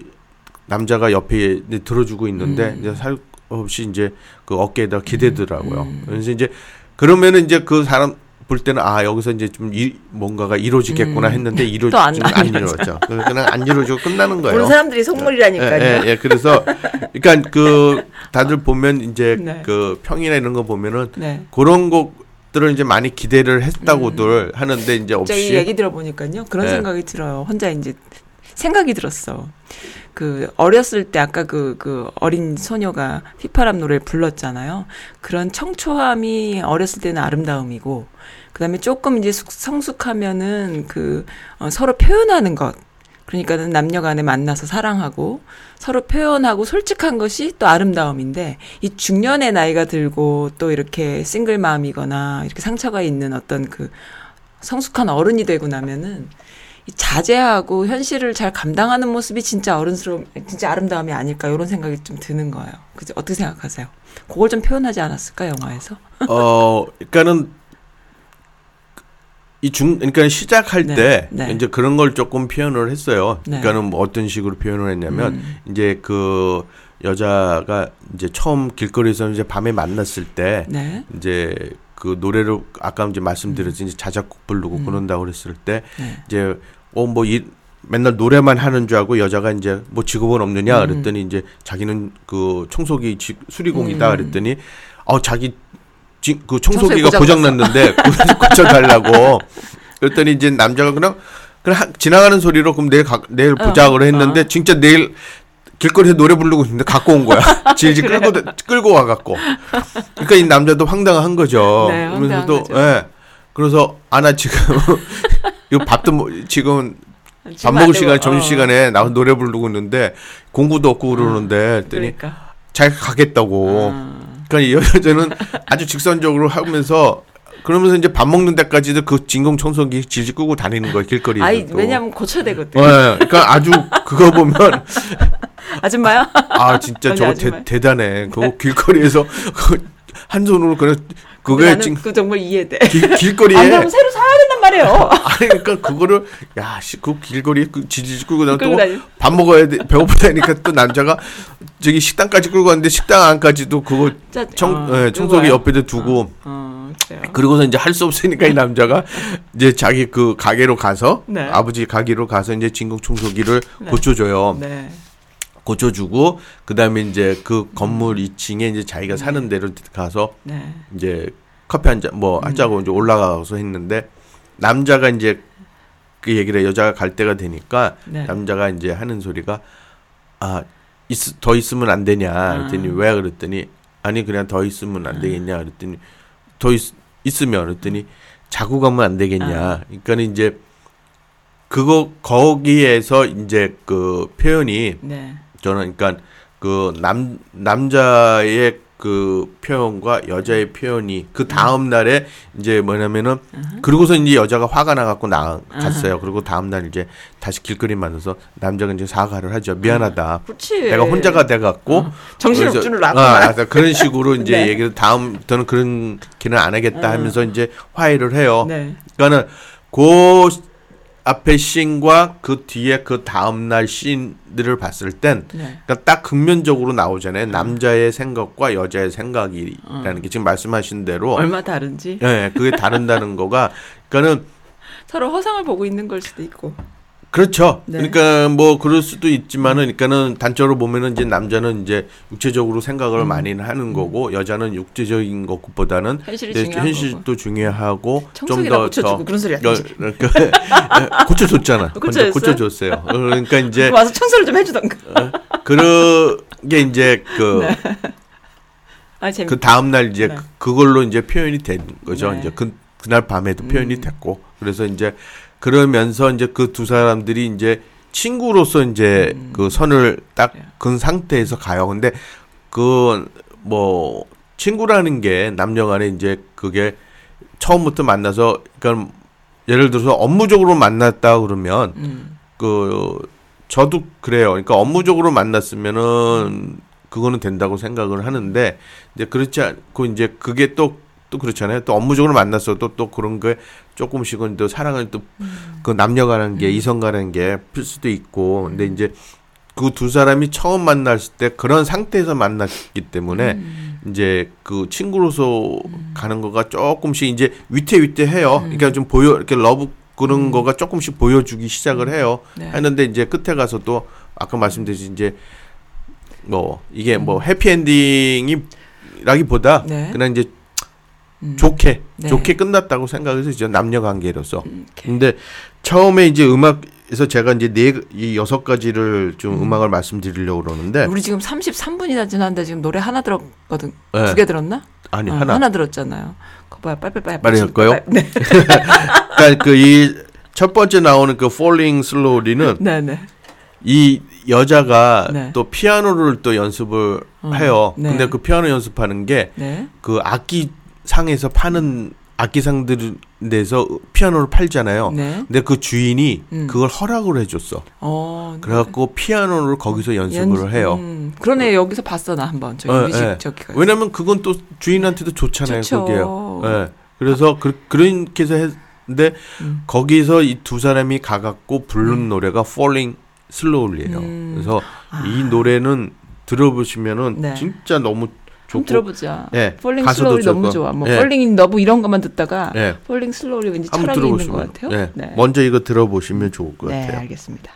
남자가 옆에 이제 들어주고 있는데 음. 이제 살 없이 이제 그 어깨에다 기대더라고요. 음. 그래서 이제 그러면은 이제 그 사람 볼 때는 아 여기서 이제 좀 이, 뭔가가 이루어지겠구나 음. 했는데 또 이루어지지 안- 안. 이루어져. 그냥 안 이루어지고 끝나는 거예요. 보는 사람들이 속물이라니까요. 예, 예, 예. 그래서 그러니까 그 다들 보면 이제 네. 그 평이나 이런 거 보면은 네. 그런 것들을 이제 많이 기대를 했다고들 하는데 이제 저 없이 이 얘기 들어보니까요. 그런 네. 생각이 들어요. 혼자 이제 생각이 들었어. 그 어렸을 때 아까 그 그 어린 소녀가 휘파람 노래를 불렀잖아요. 그런 청초함이 어렸을 때는 아름다움이고 그 다음에 조금 이제 숙- 성숙하면은 그 어, 서로 표현하는 것 그러니까는 남녀 간에 만나서 사랑하고 서로 표현하고 솔직한 것이 또 아름다움인데 이 중년의 나이가 들고 또 이렇게 싱글 마음이거나 이렇게 상처가 있는 어떤 그 성숙한 어른이 되고 나면은 이 자제하고 현실을 잘 감당하는 모습이 진짜 어른스러움, 진짜 아름다움이 아닐까 이런 생각이 좀 드는 거예요. 그죠? 어떻게 생각하세요? 그걸 좀 표현하지 않았을까 영화에서? 어, 그러니까는 이 중, 그러니까 시작할 네, 때 네. 이제 그런 걸 조금 표현을 했어요. 네. 그러니까는 뭐 어떤 식으로 표현을 했냐면 음. 이제 그 여자가 이제 처음 길거리에서 이제 밤에 만났을 때 네, 이제 그 노래를 아까 이제 말씀드렸지 이제 자작곡 부르고 그런다고 그랬을 때 음. 네. 이제 어뭐 이 맨날 노래만 하는 줄 알고 여자가 이제 뭐 직업은 없느냐 음. 그랬더니 이제 자기는 그 청소기 지- 수리공이다 음. 그랬더니 어 자기 지, 그 청소기 청소기가 고장 났는데 고쳐 달라고 그랬더니 이제 남자가 그냥 그냥 하- 지나가는 소리로 그럼 내일 가, 내일 보자 어, 그래 했는데 어. 진짜 내일 길거리에서 노래 부르고 있는데 갖고 온 거야. 질질 끌고 끌고 와 갖고. 그러니까 이 남자도 황당한 거죠. 네, 그러면서도. 예. 그래서 아나 지금 이거 밥도 뭐, 지금 밥 먹을 시간 어. 점심 시간에 나와서 노래 부르고 있는데 공부도 없고 그러는데 했더니 그러니까. 자기가 가겠다고. 아, 그러니까 이 여자는 아주 직선적으로 하면서 그러면서 이제 밥 먹는 데까지도 그 진공 청소기 질질 끄고 다니는 거예요 길거리에. 아이 왜냐면 고쳐야 되거든. 네, 그러니까 아주 그거 보면 아줌마야? 아 진짜 저거. 대, 대단해. 그거 길거리에서 그한 손으로 그냥 그거에 나는 찡그 정말 이해돼. 길, 길거리에 안 그러면 새로 사야 된단 말이에요. 아니 그러니까 그거를 야씨 그 길거리에 그 질질 끌고 나면 끌고 다니- 또밥 먹어야 돼 배고프다니까 또 남자가 저기 식당까지 끌고 갔는데 식당 안까지도 그거 짜- 청 어, 예, 청소기? 옆에다 두고 어, 그래요. 그러고서 이제 할 수 없으니까 이 남자가 이제 자기 그 가게로 가서 네. 아버지 가게로 가서 이제 진공 청소기를 네. 고쳐줘요. 네. 고쳐주고 그다음에 이제 그 건물 2층에 이제 자기가 사는 데로 가서 네. 이제 커피 한 잔 뭐 하자고 이제 올라가서 했는데 남자가 이제 그 얘기를 해. 여자가 갈 때가 되니까 네. 남자가 이제 하는 소리가 아 있, 더 있으면 안 되냐 그랬더니 아. 왜 그랬더니 아니 그냥 더 있으면 안 되겠냐 그랬더니 더 있, 있으면 그랬더니 자고 가면 안 되겠냐 아. 그러니까는 이제 그거 거기에서 이제 그 표현이 네. 저는 그러니까 그 남 남자의 그 표현과 여자의 표현이 그 다음 날에 이제 뭐냐면은 그러고서 이제 여자가 화가 나갖고 나갔어요. 그리고 다음 날 이제 다시 길거리 만나서 남자가 이제 사과를 하죠. 미안하다. 그렇지. 내가 혼자가 돼갖고 정신없지는 그래서- 않구나. 아, 아, 그런 식으로 이제 네. 얘기를 다음부터는 그런 길은 안 하겠다 하면서 이제 화해를 해요. 네. 그러니까는 그 앞에 씬과 그 뒤에 그 다음 날 씬들을 봤을 땐 네. 그러니까 딱 극면적으로 나오잖아요. 남자의 생각과 여자의 생각이라는 게 지금 말씀하신 대로 얼마 다른지 예, 그게 다른다는 거가 그러니까는 서로 허상을 보고 있는 걸 수도 있고. 그렇죠. 네. 그러니까 뭐 그럴 수도 있지만은 그러니까는 단적으로 보면은 이제 남자는 이제 육체적으로 생각을 음. 많이 하는 거고 여자는 육체적인 것보다는 현실도 중요하고 좀 더 더 그런 소리 여- 아니지. 그러니까 고쳐줬잖아. 고쳐줬어요? 고쳐줬어요. 어, 그러니까 이제 와서 청소를 좀 해주던가. 그런 게 이제 그아 재밌. 그 다음 날 이제 네. 그- 그걸로 이제 표현이 된 거죠. 네. 이제 그 그날 밤에도 표현이 음. 됐고 그래서 이제 그러면서 이제 그 두 사람들이 이제 친구로서 이제 음. 그 선을 딱 그래요. 근 상태에서 가요. 근데 그 뭐 친구라는 게 남녀간에 이제 그게 처음부터 만나서 그러니까 예를 들어서 업무적으로 만났다 그러면 음. 그 저도 그래요. 그러니까 업무적으로 만났으면은 그거는 된다고 생각을 하는데 이제 그렇지 않고 이제 그게 또 또 그렇잖아요. 또 업무적으로 만났어도 또 그런 게 조금씩은 또 사랑을 또 그 남녀가는 게 이성가는 게필 수도 있고 근데 이제 그 두 사람이 처음 만났을 때 그런 상태에서 만났기 때문에 이제 그 친구로서 가는 거가 조금씩 이제 위태위태해요. 그러니까 좀 보여 이렇게 love 그런 거가 조금씩 보여주기 시작을 해요. 네. 했는데 이제 끝에 가서 또 아까 말씀드린 이제 뭐 이게 뭐 해피엔딩이라기보다 네. 그냥 이제 음. 좋게 네. 좋게 끝났다고 생각해서 이제 남녀 관계로서 음. 근데 처음에 이제 음악에서 제가 이제 네이 여섯 가지를 좀 음. 악을 말씀드리려고 그러는데 우리 지금 33분이나 지났는데 지금 노래 하나 들었거든. 네. 두개 들었나? 아니 어, 하나 하나 들었잖아요. 그거 봐요. 빨리빨리 빨리 할까요? 네. 그러니까 그 이 첫 번째 나오는 그 Falling Slowly는 네, 네. 이 여자가 네. 또 피아노를 또 연습을 어, 해요. 네. 근데 그 피아노 연습하는 게 네. 그 악기 상에서 파는 악기상들에서 피아노를 팔잖아요. 네. 근데 그 주인이 음. 그걸 허락을 해줬어. 어. 그래갖고 피아노를 거기서 연습을 연- 해요. 음, 그러네. 여기서 봤어 나 한번. 저기 어, music 예. 저기가. 왜냐면 그건 또 주인한테도 좋잖아요. 좋죠. 그게요. 예. 그래서 그, 그렇게 해서 했는데 음. 거기서 이 두 사람이 가갖고 부른 노래가 Falling Slowly예요. 음. 그래서 아. 이 노래는 들어보시면은 네. 진짜 너무 좀 좋고 들어보자. 예, Falling Slowly 너무. 좋아. 뭐 예. Falling in Love 이런 것만 듣다가 예. Falling Slowly 왠지 철학이 있는 것 같아요. 예. 네. 먼저 이거 들어보시면 좋을 것 네, 같아요. 알겠습니다.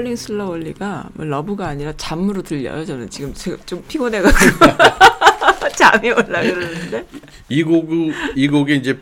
Falling Slowly가 뭐 love가 아니라 잠으로 들려요. 저는 지금 좀 피곤해가지고 잠이 올라 그러는데 이 곡이 이 곡이 이제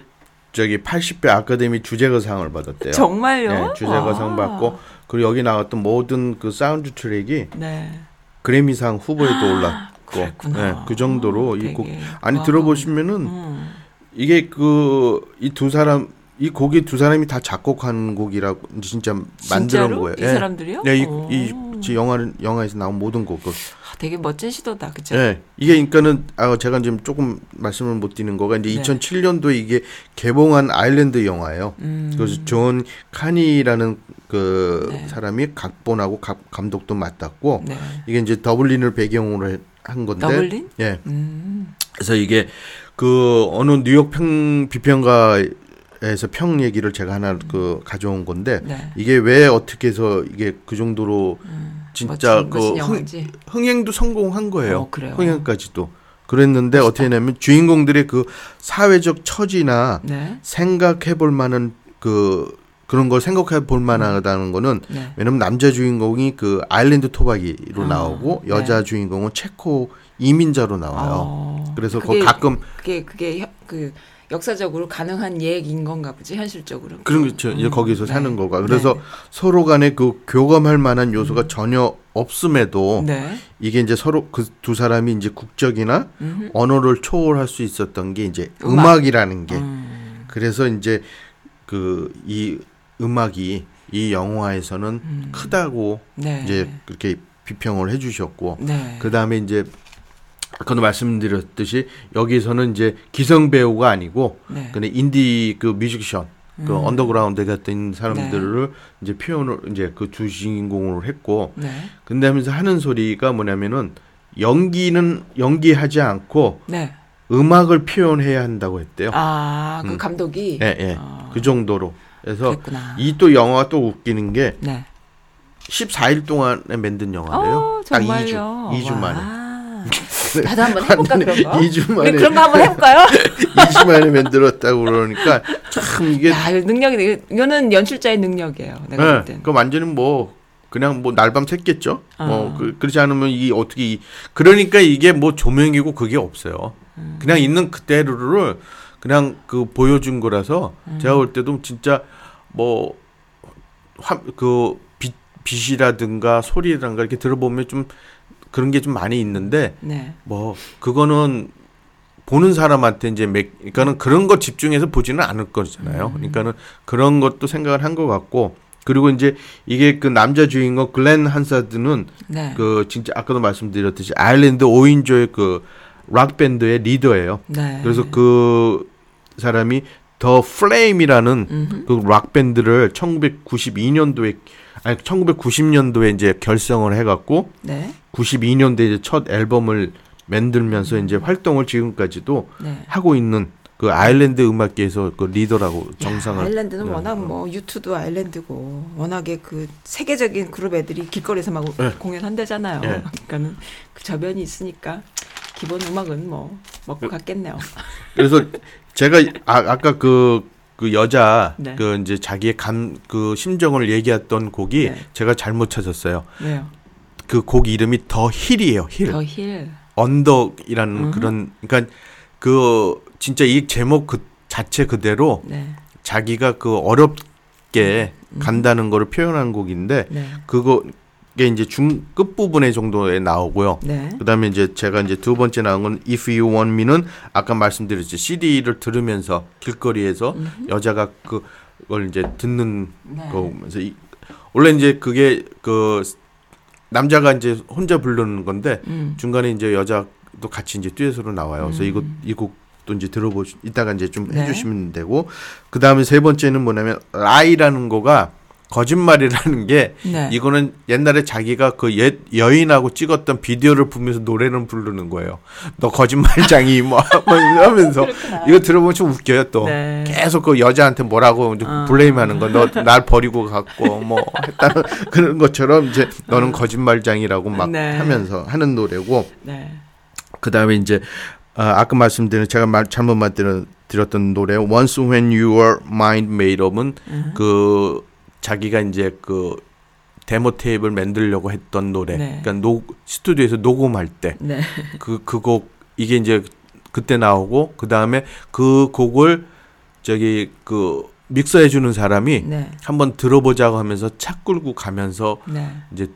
저기 80회 아카데미 주제가상을 받았대요. 정말요? 네, 주제가상 아. 받고 그리고 여기 나왔던 모든 그 사운드 트랙이 네. 그래미상 후보에도 올랐고 그랬구나. 네, 그 정도로 이 곡 아니 들어보시면은 음. 이게 그 이 두 사람 이 곡이 두 사람이 다 작곡한 곡이라고 진짜 진짜로? 거예요. 이 예. 사람들이요? 네, 이, 오. 이, 지 영화는 영화에서 나온 모든 곡. 그 아, 되게 멋진 시도다, 그죠? 예. 이게 그러니까는 아 제가 지금 조금 말씀을 못 드리는 거가 이제 네. 2007년도에 이게 개봉한 아일랜드 영화예요. 음. 그래서 존 카니라는 그 네. 사람이 각본하고 각, 감독도 맡았고 네. 이게 이제 더블린을 배경으로 해- 한 건데 더블린? 예. 음. 그래서 이게 그 어느 뉴욕 평 비평가 에서 평 얘기를 제가 하나 그 가져온 건데 네. 이게 왜 어떻게 해서 이게 그 정도로 진짜 멋진, 그 멋진 흥. 흥행도 성공한 거예요. 어? 흥행까지도. 그랬는데 어떻게 하냐면 주인공들의 그 사회적 처지나 네. 생각해 볼 만한 그 그런 걸 생각해 볼 만하다는 거는 네. 왜냐면 남자 주인공이 그 아일랜드 토박이로 아, 나오고 네. 여자 주인공은 체코 이민자로 나와요. 어, 그래서 그게- 그 가끔 그게 그게 혀- 그 역사적으로 가능한 얘기인 건가 보지 현실적으로. 이제 음, 거기서 네. 사는 거가. 그래서 네. 서로 간에 그 교감할 만한 요소가 전혀 없음에도 네. 이게 이제 서로 그 두 사람이 이제 국적이나 음흠. 언어를 초월할 수 있었던 게 이제 음악. 음악. 이라는 게 음. 그래서 이제 그 이 음악이 이 영화에서는 음. 크다고 네. 이제 그렇게 비평을 해주셨고 네. 그 다음에 이제 아까도 말씀드렸듯이 여기서는 이제 기성 배우가 아니고 네. 근데 인디 그 뮤지션 그 음. 언더그라운드 같은 사람들을 이제 표현을 이제 그 두 주인공으로 했고 네. 근데 하면서 하는 소리가 뭐냐면은 연기는 연기하지 않고 네. 음악을 표현해야 한다고 했대요. 아, 그 음. 감독이 예, 예. 아. 그 정도로. 그래서. 이 또 영화가 또 웃기는 게 네. 14일 동안에 만든 영화래요. 어, 딱 정말요. 2주, 2주 만에. 와. 나도 한번 해볼까 그런 거. 2주 우리 만에 그런 거 한번 해볼까요? 2주 만에 만들었다고 그러니까 참 이게 야, 능력이 이거는 연출자의 능력이에요. 내가 볼 네, 땐. 그 완전히 뭐 그냥 뭐 날밤 샜겠죠. 어. 뭐 그, 그렇지 않으면 이 어떻게 이, 그러니까 이게 뭐 조명이고 그게 없어요. 음. 그냥 있는 그대로를 그냥 그 보여준 거라서 음. 제가 볼 때도 진짜 뭐그 빛이라든가 소리라든가 이렇게 들어보면 좀 그런 게 좀 많이 있는데 네. 뭐 그거는 보는 사람한테 이제 맥, 그러니까는 그런 거 집중해서 보지는 않을 거잖아요. 그러니까는 그런 것도 생각을 한 것 같고 그리고 이제 이게 그 남자 주인공 글렌 한사드는 네. 그 진짜 아까도 말씀드렸듯이 아일랜드 5인조의 그 락 밴드의 리더예요. 네. 그래서 그 사람이 The Frame이라는. 그 락 밴드를 1992년도에 아니 1990년도에 이제 결성을 해갖고 네. 92년도에 이제 첫 앨범을 만들면서 이제 활동을 지금까지도 네. 하고 있는 그 아일랜드 음악계에서 그 리더라고 정상을 아일랜드는 네. 워낙 뭐 U2도 아일랜드고 워낙에 그 세계적인 그룹 애들이 길거리에서 막 네. 공연한대잖아요. 네. 그러니까는 그 저변이 있으니까 기본 음악은 뭐 먹고 갔겠네요. 그래서 제가 아, 아까 그, 그 여자 네. 그 이제 자기의 감 그 심정을 얘기했던 곡이 네. 제가 잘못 찾았어요. 왜요? 그 곡 이름이 The Hill이에요. Hill. The Hill. 언덕이라는 음흠. 그런 그러니까 그 진짜 이 제목 그 자체 그대로 네. 자기가 그 어렵게 간다는 거를 표현한 곡인데 네. 그거 게 이제 중 끝 부분에 정도에 나오고요. 네. 그다음에 이제 제가 이제 두 번째 나온 건 If You Want Me는 아까 말씀드렸지 CD를 들으면서 길거리에서 여자가 그걸 이제 듣는 네. 거면서 이, 원래 이제 그게 그 남자가 이제 혼자 부르는 건데 음. 중간에 이제 여자도 같이 이제 듀엣으로 나와요. 그래서 이곡 이 곡도 이제 들어보시 이따가 이제 좀 네. 해주시면 되고 그 다음에 세 번째는 뭐냐면 라이라는 거가 거짓말이라는 게 네. 이거는 옛날에 자기가 그 옛 여인하고 찍었던 비디오를 보면서 노래는 부르는 거예요. 너 거짓말장이 뭐 하면서 이거 들어보면 좀 웃겨요 또. 네. 계속 그 여자한테 뭐라고 이제 아. 블레임하는 거. 너 날 버리고 갔고 뭐 했다는 그런 것처럼 이제 너는 거짓말장이라고 막 어. 네. 하면서 하는 노래고 네. 그 다음에 이제 아, 아까 말씀드린 제가 말, 잘못 말드렸던 노래 Once When Your Mind Made Up은 음. 그 자기가 이제 그 데모 테이프를 만들려고 했던 노래. 네. 그러니까 노, 스튜디오에서 녹음할 때 네. 그 그 곡 이게 이제 그때 나오고 그 다음에 그 곡을 저기 그 믹서해 주는 사람이 네. 한번 들어보자고 하면서 차 끌고 가면서 네. 이제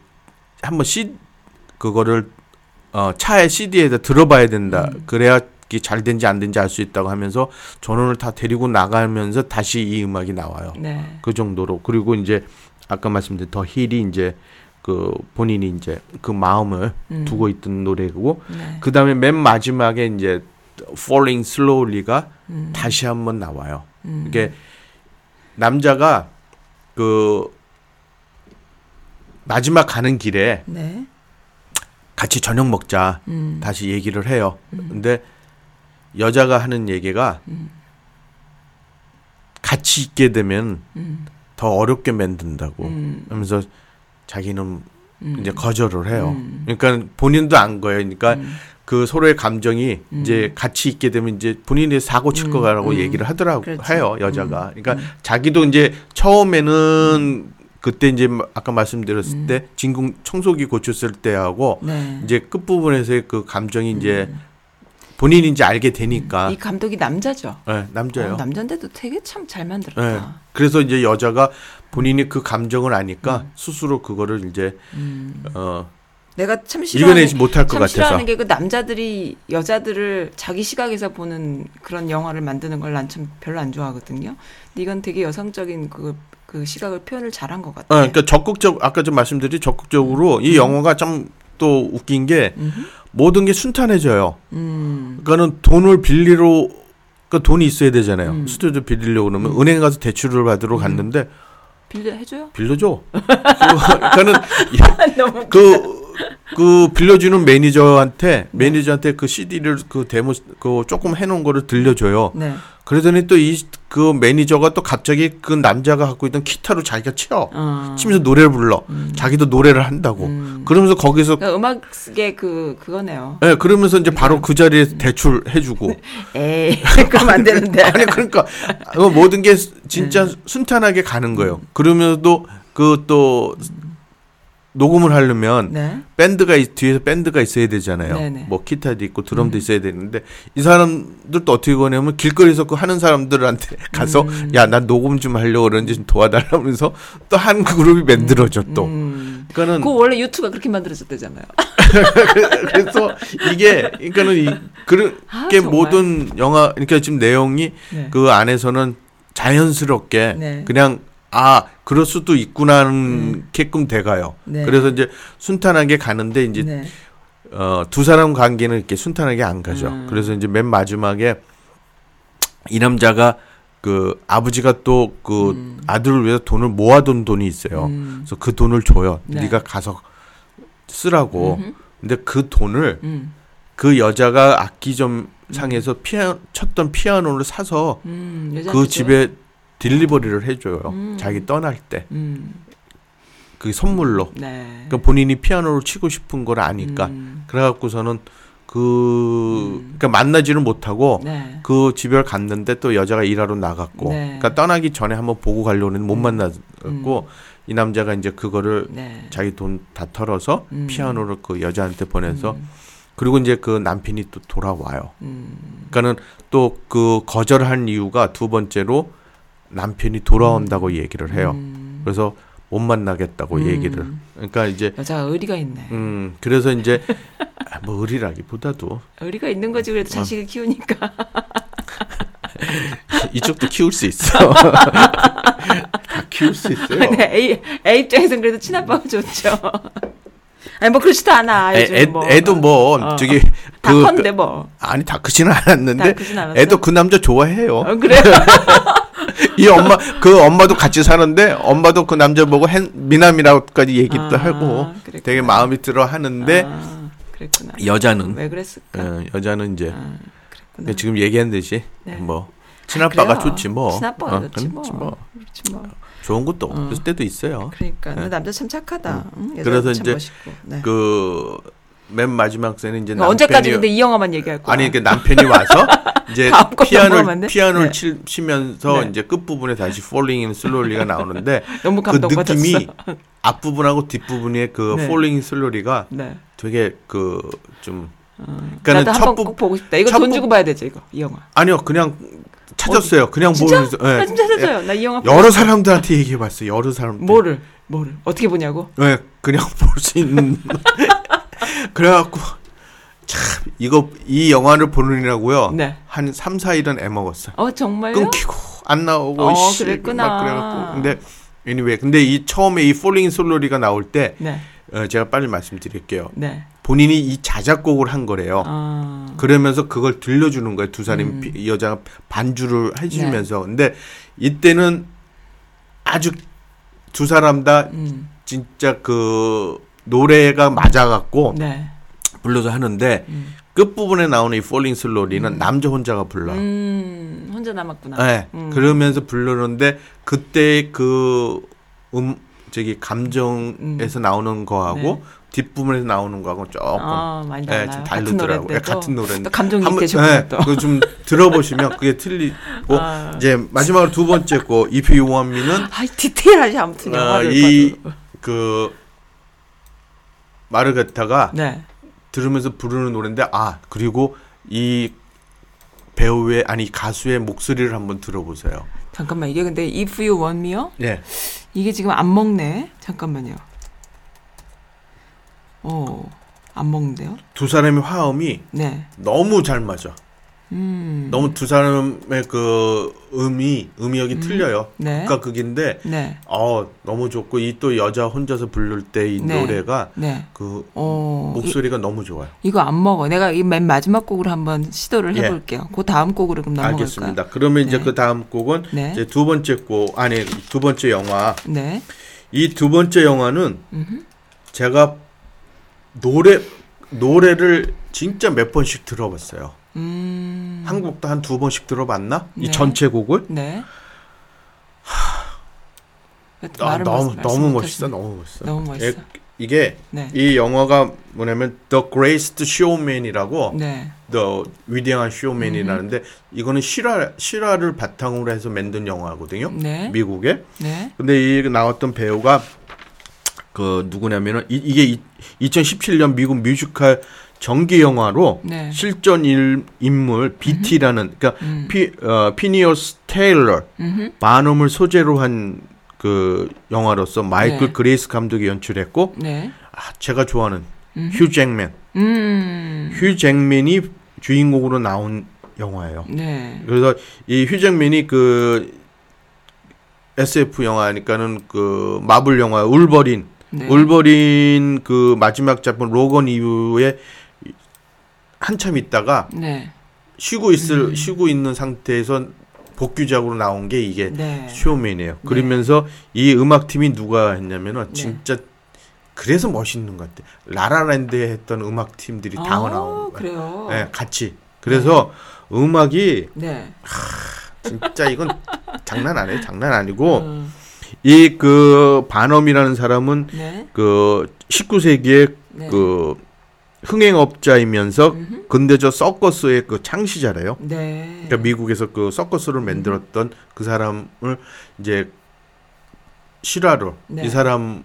한번 씨 그거를 어 차에 CD에다 들어봐야 된다. 음. 그래야 이게 잘 된지 안 된지 알 수 있다고 하면서 전원을 다 데리고 나가면서 다시 이 음악이 나와요. 네. 그 정도로 그리고 이제 아까 말씀드린 더 힐이 이제 그 본인이 이제 그 마음을 음. 두고 있던 노래고 네. 그 다음에 맨 마지막에 이제 Falling Slowly가 음. 다시 한번 나와요. 음. 이게 남자가 그 마지막 가는 길에 네. 같이 저녁 먹자 음. 다시 얘기를 해요. 근데 여자가 하는 얘기가 음. 같이 있게 되면 음. 더 어렵게 만든다고 음. 하면서 자기는 음. 이제 거절을 해요. 음. 그러니까 본인도 안 거예요. 그러니까 음. 그 서로의 감정이 음. 이제 같이 있게 되면 이제 본인이 사고 칠 음, 거라고 음. 얘기를 하더라고 그렇죠. 해요 여자가. 음, 그러니까 음. 자기도 이제 처음에는 그때 이제 아까 말씀드렸을 음. 때 진공 청소기 고쳤을 때하고 네. 이제 끝 부분에서의 그 감정이 이제 음. 이제 알게 되니까 이 감독이 남자죠. 예, 남자예요. 어, 남자인데도 되게 참잘 예. 만들었다. 그래서 이제 여자가 본인이 그 감정을 아니까 스스로 그거를 이제 음. 어 내가 참 싫어하는 이겨내지 못할 것참 같아서. 싫어하는 게 그 남자들이 여자들을 자기 시각에서 보는 그런 영화를 만드는 걸 난 참 별로 안 좋아하거든요. 근데 이건 되게 여성적인 그, 그 시각을 표현을 잘한 것 같아요. 어, 그러니까 적극적 아까 좀 말씀드린 적극적으로 이 영화가 좀또 웃긴 게 음. 음흠. 모든 게 순탄해져요. 음. 그러니까는 돈을 빌리러 그 돈이 있어야 되잖아요. 음. 스튜디오 빌리려고 그러면 은행 가서 대출을 받으러 갔는데 빌려 해줘요? 빌려줘. 그러니까는 그, 그 빌려주는 매니저한테 매니저한테 그 CD를 그 데모 그 조금 해놓은 거를 들려줘요. 네. 그러더니 또 이 그 매니저가 또 갑자기 그 남자가 갖고 있던 기타로 자기가 쳐 어. 치면서 노래를 불러. 자기도 노래를 한다고. 음. 그러면서 거기서 그러니까 음악의 그 그거네요. 예, 그러면서 이제 바로 그 자리에 대출 해주고. 에이, 그럼 안 되는데. 아니 그러니까 어, 모든 게 수- 진짜 네. 순탄하게 가는 거예요. 그러면서도 그또 녹음을 하려면 네. 밴드가 있- 뒤에서 밴드가 있어야 되잖아요. 네네. 음. 뭐 기타도 있고 드럼도 있어야 되는데 이 사람들도 어떻게 거냐면 길거리에서 그 하는 사람들한테 가서 음. 야나 녹음 좀 하려고 그러는지 좀 도와달라면서 또 한 그룹이 만들어져 또. 음. 그러니까는 그 원래 유튜브가 그렇게 만들어졌대잖아요. 그래서 이게 그러니까는 이 그렇게 아. 모든 영화 그러니까 지금 내용이 네. 그 안에서는 자연스럽게 네. 그냥 아 그럴 수도 있구나는 게끔 돼가요. 네. 그래서 이제 순탄하게 가는데 이제 네. 어, 두 사람 관계는 이렇게 순탄하게 안 가죠. 음. 그래서 이제 맨 마지막에 이 남자가 그 아버지가 또그 아들을 위해서 돈을 모아둔 돈이 있어요. 음. 그래서 그 돈을 줘요. 네. 네. 가 가서 쓰라고. 음흠. 근데 그 돈을 음. 그 여자가 악기점 상에서 피아 쳤던 피아노를 사서 음. 그 집에 딜리버리를 해줘요. 음. 자기 떠날 때. 음. 그 선물로. 네. 그러니까 본인이 피아노를 치고 싶은 걸 아니까. 음. 그래갖고서는 그, 그러니까 만나지는 못하고 네. 그 집에 갔는데 또 여자가 일하러 나갔고. 네. 그러니까 떠나기 전에 한번 보고 가려고 했는데 못 만났고 이 남자가 이제 그거를 네. 자기 돈 다 털어서 음. 피아노를 그 여자한테 보내서 음. 그리고 이제 그 남편이 또 돌아와요. 음. 그러니까는 또 그 거절한 이유가 두 번째로 남편이 돌아온다고 얘기를 해요. 음. 그래서 못 만나겠다고 음. 얘기를. 그러니까 이제 여자가 의리가 있네. 음 그래서 이제 아, 뭐 의리라기보다도 의리가 있는 거지 어. 그래도 자식을 키우니까. 이쪽도 키울 수 있어. 다 키울 수 있어요. 네, A, A 입장에서는 그래도 친아빠가 좋죠. 아니 뭐 그렇지도 않아. 애, 뭐. 애도 뭐 어. 저기 다그 컸는데 뭐. 아니 다 크지는 않았는데 다? 애도 그 남자 좋아해요. 어, 그래. 이 엄마 그 엄마도 같이 사는데 엄마도 그 남자 보고 hen, 미남이라고까지 얘기도 아, 하고 그랬구나. 되게 마음이 들어 하는데 아. 여자는 왜 그랬을까? 어, 여자는 이제 아. 지금 얘기한 듯이 네. 뭐 친아빠가 그래요. 좋지 뭐 친아빠가 어, 좋지 뭐. 그렇지 뭐. 좋은 것도 어. 없을 때도 있어요. 그러니까 네. 남자 참 착하다. 응? 여자도 그래서 참 이제. 네. 그맨 마지막 씬은 이제 그러니까 언제까지 근데 이 영화만 얘기할 거야? 아니 그 남편이 와서 이제 피아노를 돼? 피아노를 네. 치, 치면서 네. 이제 끝 부분에 다시 Falling in Slowly가 나오는데 너무 그. 느낌이 앞 부분하고 뒷 부분의 그 네. Falling in Slowly가 네. 되게 그좀 나도 그러니까는 한번 첫꼭 부, 보고 싶다. 이거 첫돈 부- 주고 봐야 되지 이거 이 영화. 아니요 그냥 찾았어요. 그냥 진짜? 보면서 예. 나 진짜 찾아요. 나 이 영화 여러 사람들한테 얘기해봤어요. 여러 사람들. 뭐를 뭐를 어떻게 보냐고? 네, 그냥 볼 수 있는. 그래갖고 참 이거 이 영화를 보느라고요. 네. 한 3, 4일은 애 먹었어요. 어 정말요? 끊기고 안 나오고 어, 씨, 그랬구나. 막 그래갖고 근데 anyway 근데 이 처음에 이 Falling Slowly가 나올 때 네. 어, 제가 빨리 말씀드릴게요. 네. 본인이 이 자작곡을 한 거래요. 아. 그러면서 그걸 들려주는 거예요. 두 사람이 음. 피- 여자가 반주를 네. 해주면서. 근데 이때는 아주 두 사람 다 음. 진짜 그 노래가 맞아갖고 네. 불러서 하는데 음. 끝부분에 나오는 이 Falling Slowly는 남자 혼자가 불러요. 음. 혼자 남았구나. 네. 음. 그러면서 부르는데 그때 그 음, 저기 감정에서 나오는 거하고 음. 네. 뒷부분에서 나오는 거하고 조금 아, 많이 네, 달라요. 좀 같은 다르더라고요. 노래인데 또. 같은 노래인데 또 감정이 네, 또. 그거 좀 들어보시면 그게 틀리고 아. 이제 마지막으로 두 번째 거 If You Want Me는 아이 디테일하지 아무튼 어, 영화를 이 봐도. 그 마르게타가 네. 들으면서 부르는 노래인데 아 그리고 이 배우의 아니 가수의 목소리를 한번 들어보세요. 잠깐만 이게 근데 If You Want Me요? 네. 이게 지금 안 먹네. 잠깐만요. 어. 안 먹는데요? 두 사람의 화음이 네. 너무 잘 맞아. 음. 너무 두 사람의 그 음이 음역이 틀려요. 네. 극과 극인데 네. 어 너무 좋고 이 또 여자 혼자서 부를 때 이 네. 노래가 네. 그 어. 목소리가 너무 좋아요. 이, 이거 안 먹어. 내가 이 맨 마지막 곡으로 한번 시도를 예. 해볼게요. 그 다음 곡으로 그럼 넘어갈까요? 알겠습니다. 그러면 이제 네. 그 다음 곡은 네. 이제 두 번째 곡 아니 두 번째 영화 네. 이두 번째 영화는 음흠. 제가 노래 노래를 진짜 몇 번씩 들어봤어요. 음. 한 곡도 한 두 번씩 들어봤나? 네. 이 전체 곡을 네. 아, 말을 너무 말씀 너무. 멋있어, 너무 멋있어. 너무 멋있어. 예, 이게 네. 이 영화가 뭐냐면 The Greatest Showman이라고 네. The 위대한 쇼맨이라는데 이거는 실화 실화를 바탕으로 해서 만든 영화거든요. 네. 미국에. 네. 근데 이 나왔던 배우가 그 누구냐면은 이, 이게 이, 2017년 미국 뮤지컬 전기 영화로 네. 실존 일, 인물 PT라는 그러니까 음. 피, 어, 피니어스 테일러 음흠. 바넘을 소재로 한 그 영화로서 마이클 네. 그레이시 감독이 연출했고 네. 아, 제가 좋아하는 휴 잭맨 음. 휴 잭맨이 주인공으로 나온 영화예요. 네. 그래서 이 휴 잭맨이 그 SF 영화니까는 그 마블 영화 울버린 네. 울버린 그 마지막 작품 로건 이후에 한참 있다가 네. 쉬고 있을 음. 쉬고 있는 상태에서 복귀작으로 나온 게 이게 네. 쇼맨이에요. 그러면서 이 음악 팀이 누가 했냐면은 네. 진짜 그래서 멋있는 것 같아. 라라랜드에 했던 음악 팀들이 다 아, 나온 거예요. 그래요. 네, 같이. 그래서 음악이 네. 진짜 이건 장난 아니에요. 장난 아니고 음, 이 그 반엄이라는 사람은 네. 그 19세기의 네. 그 흥행업자이면서 음흠. 근대적 서커스의 그 창시자래요. 네. 그러니까 미국에서 그 서커스를 만들었던 그 사람을 이제 실화로 네. 이 사람을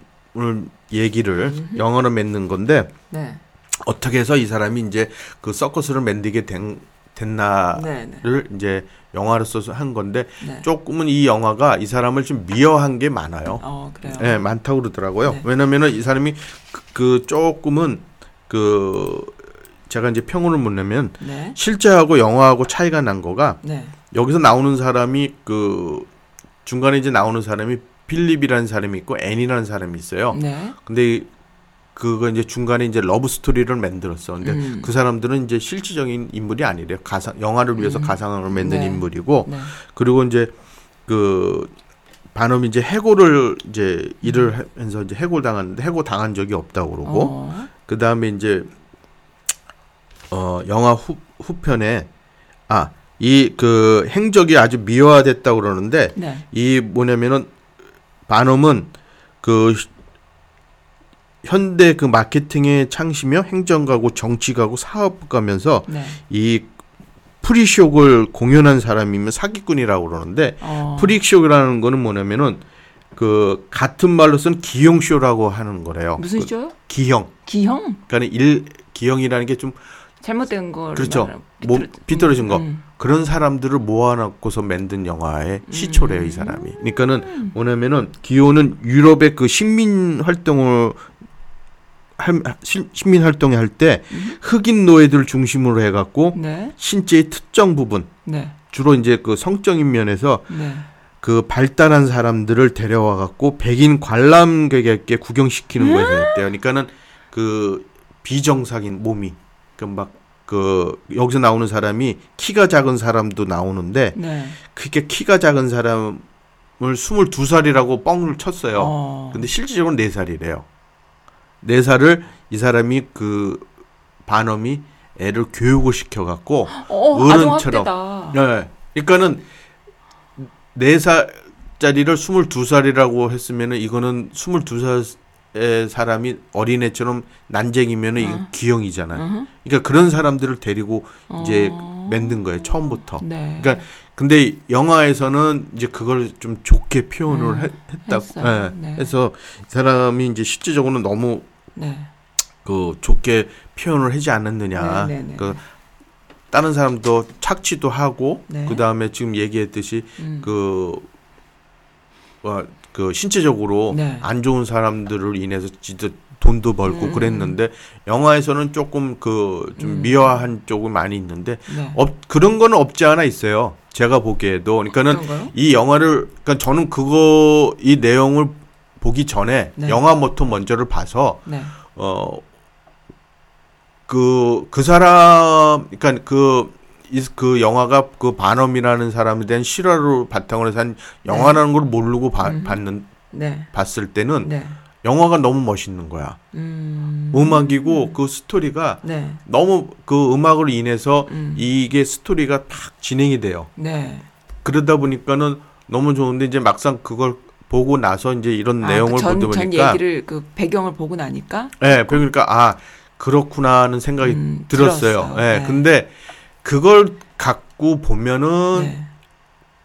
얘기를 영어로 맺는 건데 네. 어떻게 해서 이 사람이 이제 그 서커스를 만들게 된 됐나를 네. 네. 이제 영화로 써서 한 건데 네. 조금은 이 영화가 이 사람을 좀 미워한 게 많아요. 어, 그래요. 예, 많다고 그러더라고요. 네. 왜냐면은 이 사람이 그, 그 조금은 그 제가 이제 평론을 못 내면 네. 실제하고 영화하고 차이가 난 거가 네. 여기서 나오는 사람이 그 중간에 이제 나오는 사람이 필립이라는 사람이 있고 앤이라는 사람이 있어요. 네. 근데 그거 이제 중간에 이제 러브 스토리를 만들었어. 근데 음. 그 사람들은 이제 실질적인 인물이 아니래요. 가상 영화를 위해서 가상을 만든 네. 인물이고 네. 그리고 이제 그 바넘이 이제 해고를 이제 일을 하면서 이제 해고 당하는데 해고 당한 적이 없다고 그러고 어. 그 다음에 이제 어 영화 후 후편에 아 이 그 행적이 아주 미화됐다고 그러는데 네. 이 뭐냐면은 바넘은 그 현대 그 마케팅의 창시며 행정가고 정치가고 사업가면서 네. 이 freak show를 공연한 사람이며 사기꾼이라고 그러는데 어. freak show라는 거는 뭐냐면은 그 같은 말로서는 기형쇼라고 하는 거래요. 무슨 그 쇼요? 기형. 기형? 그러니까 일 기형이라는 게 좀 잘못된 걸 그렇죠. 말하는- 뭐 비뚤어진- 비뚤어진 거. 음. 그런 사람들을 모아놓고서 만든 영화의 시초래요, 이 사람이. 그러니까는 뭐냐면은 기호는 유럽의 그 식민 활동을 할, 시- 식민 활동에 할 때 흑인 노예들 중심으로 해갖고 네. 신체의 특정 부분 네. 주로 이제 그 성적인 면에서 네. 그 발달한 사람들을 데려와 갖고 백인 관람객에게 구경시키는 거에 대했대요. 그러니까는 그 비정상인 몸이 그막 그 여기서 나오는 사람이 키가 작은 사람도 나오는데 네. 그게 키가 작은 사람을 22살이라고 뻥을 쳤어요. 어. 근데 실질적으로 4살이래요. 4살을 이 사람이 그 반엄이 애를 교육을 시켜 갖고 어, 어른처럼. 네. 그러니까는 네 살짜리를 스물두 살이라고 했으면은 이거는 스물두 살의 사람이 어린애처럼 난쟁이면은 어. 기형이잖아요. 어허. 그러니까 그런 사람들을 데리고 이제 어. 만든 거예요 처음부터. 네. 그러니까 근데 영화에서는 이제 그걸 좀 좋게 표현을 음, 했, 했다고. 예. 네. 이 사람이 이제 실질적으로는 너무 네. 그 좋게 표현을 하지 않았느냐. 네, 네, 네. 그 다른 사람도 착취도 하고 네. 그 다음에 지금 얘기했듯이 음. 그, 어, 그 신체적으로 네. 안 좋은 사람들을 인해서 진짜 돈도 벌고 음. 그랬는데 영화에서는 조금 그좀 음. 미화한 쪽은 많이 있는데 네. 없 그런 거는 없지 않아 있어요. 제가 보기에도 그러니까는? 이 영화를 그러니까 저는 그거 이 내용을 보기 전에 네. 영화부터 먼저를 봐서 네. 어 그, 그 사람, 그니까 그, 이, 그 영화가 그 반엄이라는 사람에 대한 실화를 바탕으로 해서 한 영화라는 걸 모르고 봐- 네. 음흠. 봤는, 네. 봤을 때는 네. 영화가 너무 멋있는 거야. 음. 음악이고 그 스토리가 네. 너무 그 음악으로 인해서 음. 이게 스토리가 딱 진행이 돼요. 네. 그러다 보니까는 너무 좋은데 이제 막상 그걸 보고 나서 이제 이런 아, 내용을 그 전, 보다 전 보니까 얘기를 그 배경을 보고 나니까 예, 그러니까 아 그렇구나 하는 생각이 음, 들었어요. 예, 네. 근데 그걸 갖고 보면은 네.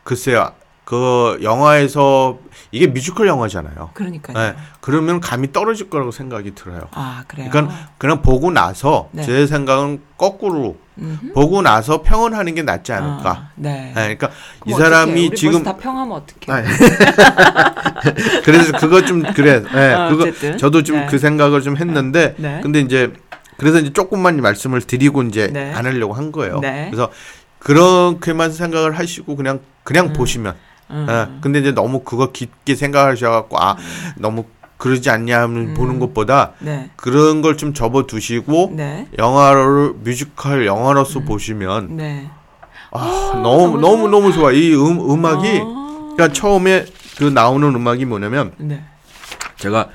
글쎄요, 그 영화에서 이게 뮤지컬 영화잖아요. 그러니까요. 예, 그러면 감이 떨어질 거라고 생각이 들어요. 아, 그래요. 그러니까 그냥 보고 나서 네. 제 생각은 거꾸로 음흠. 보고 나서 평언하는 게 낫지 않을까. 아, 네. 예, 그러니까 이 사람이 지금 다 평하면 어떡해? 아, 그래서 그거 좀 그래. 예, 아, 그거 어쨌든. 저도 좀 네. 그 생각을 좀 했는데 네. 근데 이제 그래서 이제 조금만 말씀을 드리고 이제 네. 안 하려고 한 거예요. 네. 그래서 그렇게만 생각을 하시고 그냥 그냥 음. 보시면. 음. 예, 근데 이제 너무 그거 깊게 생각하셔갖고 아 너무 그러지 않냐 하면 음. 보는 것보다 네. 그런 걸 좀 접어두시고 네. 영화를 뮤지컬 영화로서 보시면 네. 아, 너무 너무 너무 좋아 이 음, 음악이 아. 그러니까 처음에 그 나오는 음악이 뭐냐면 네. 제가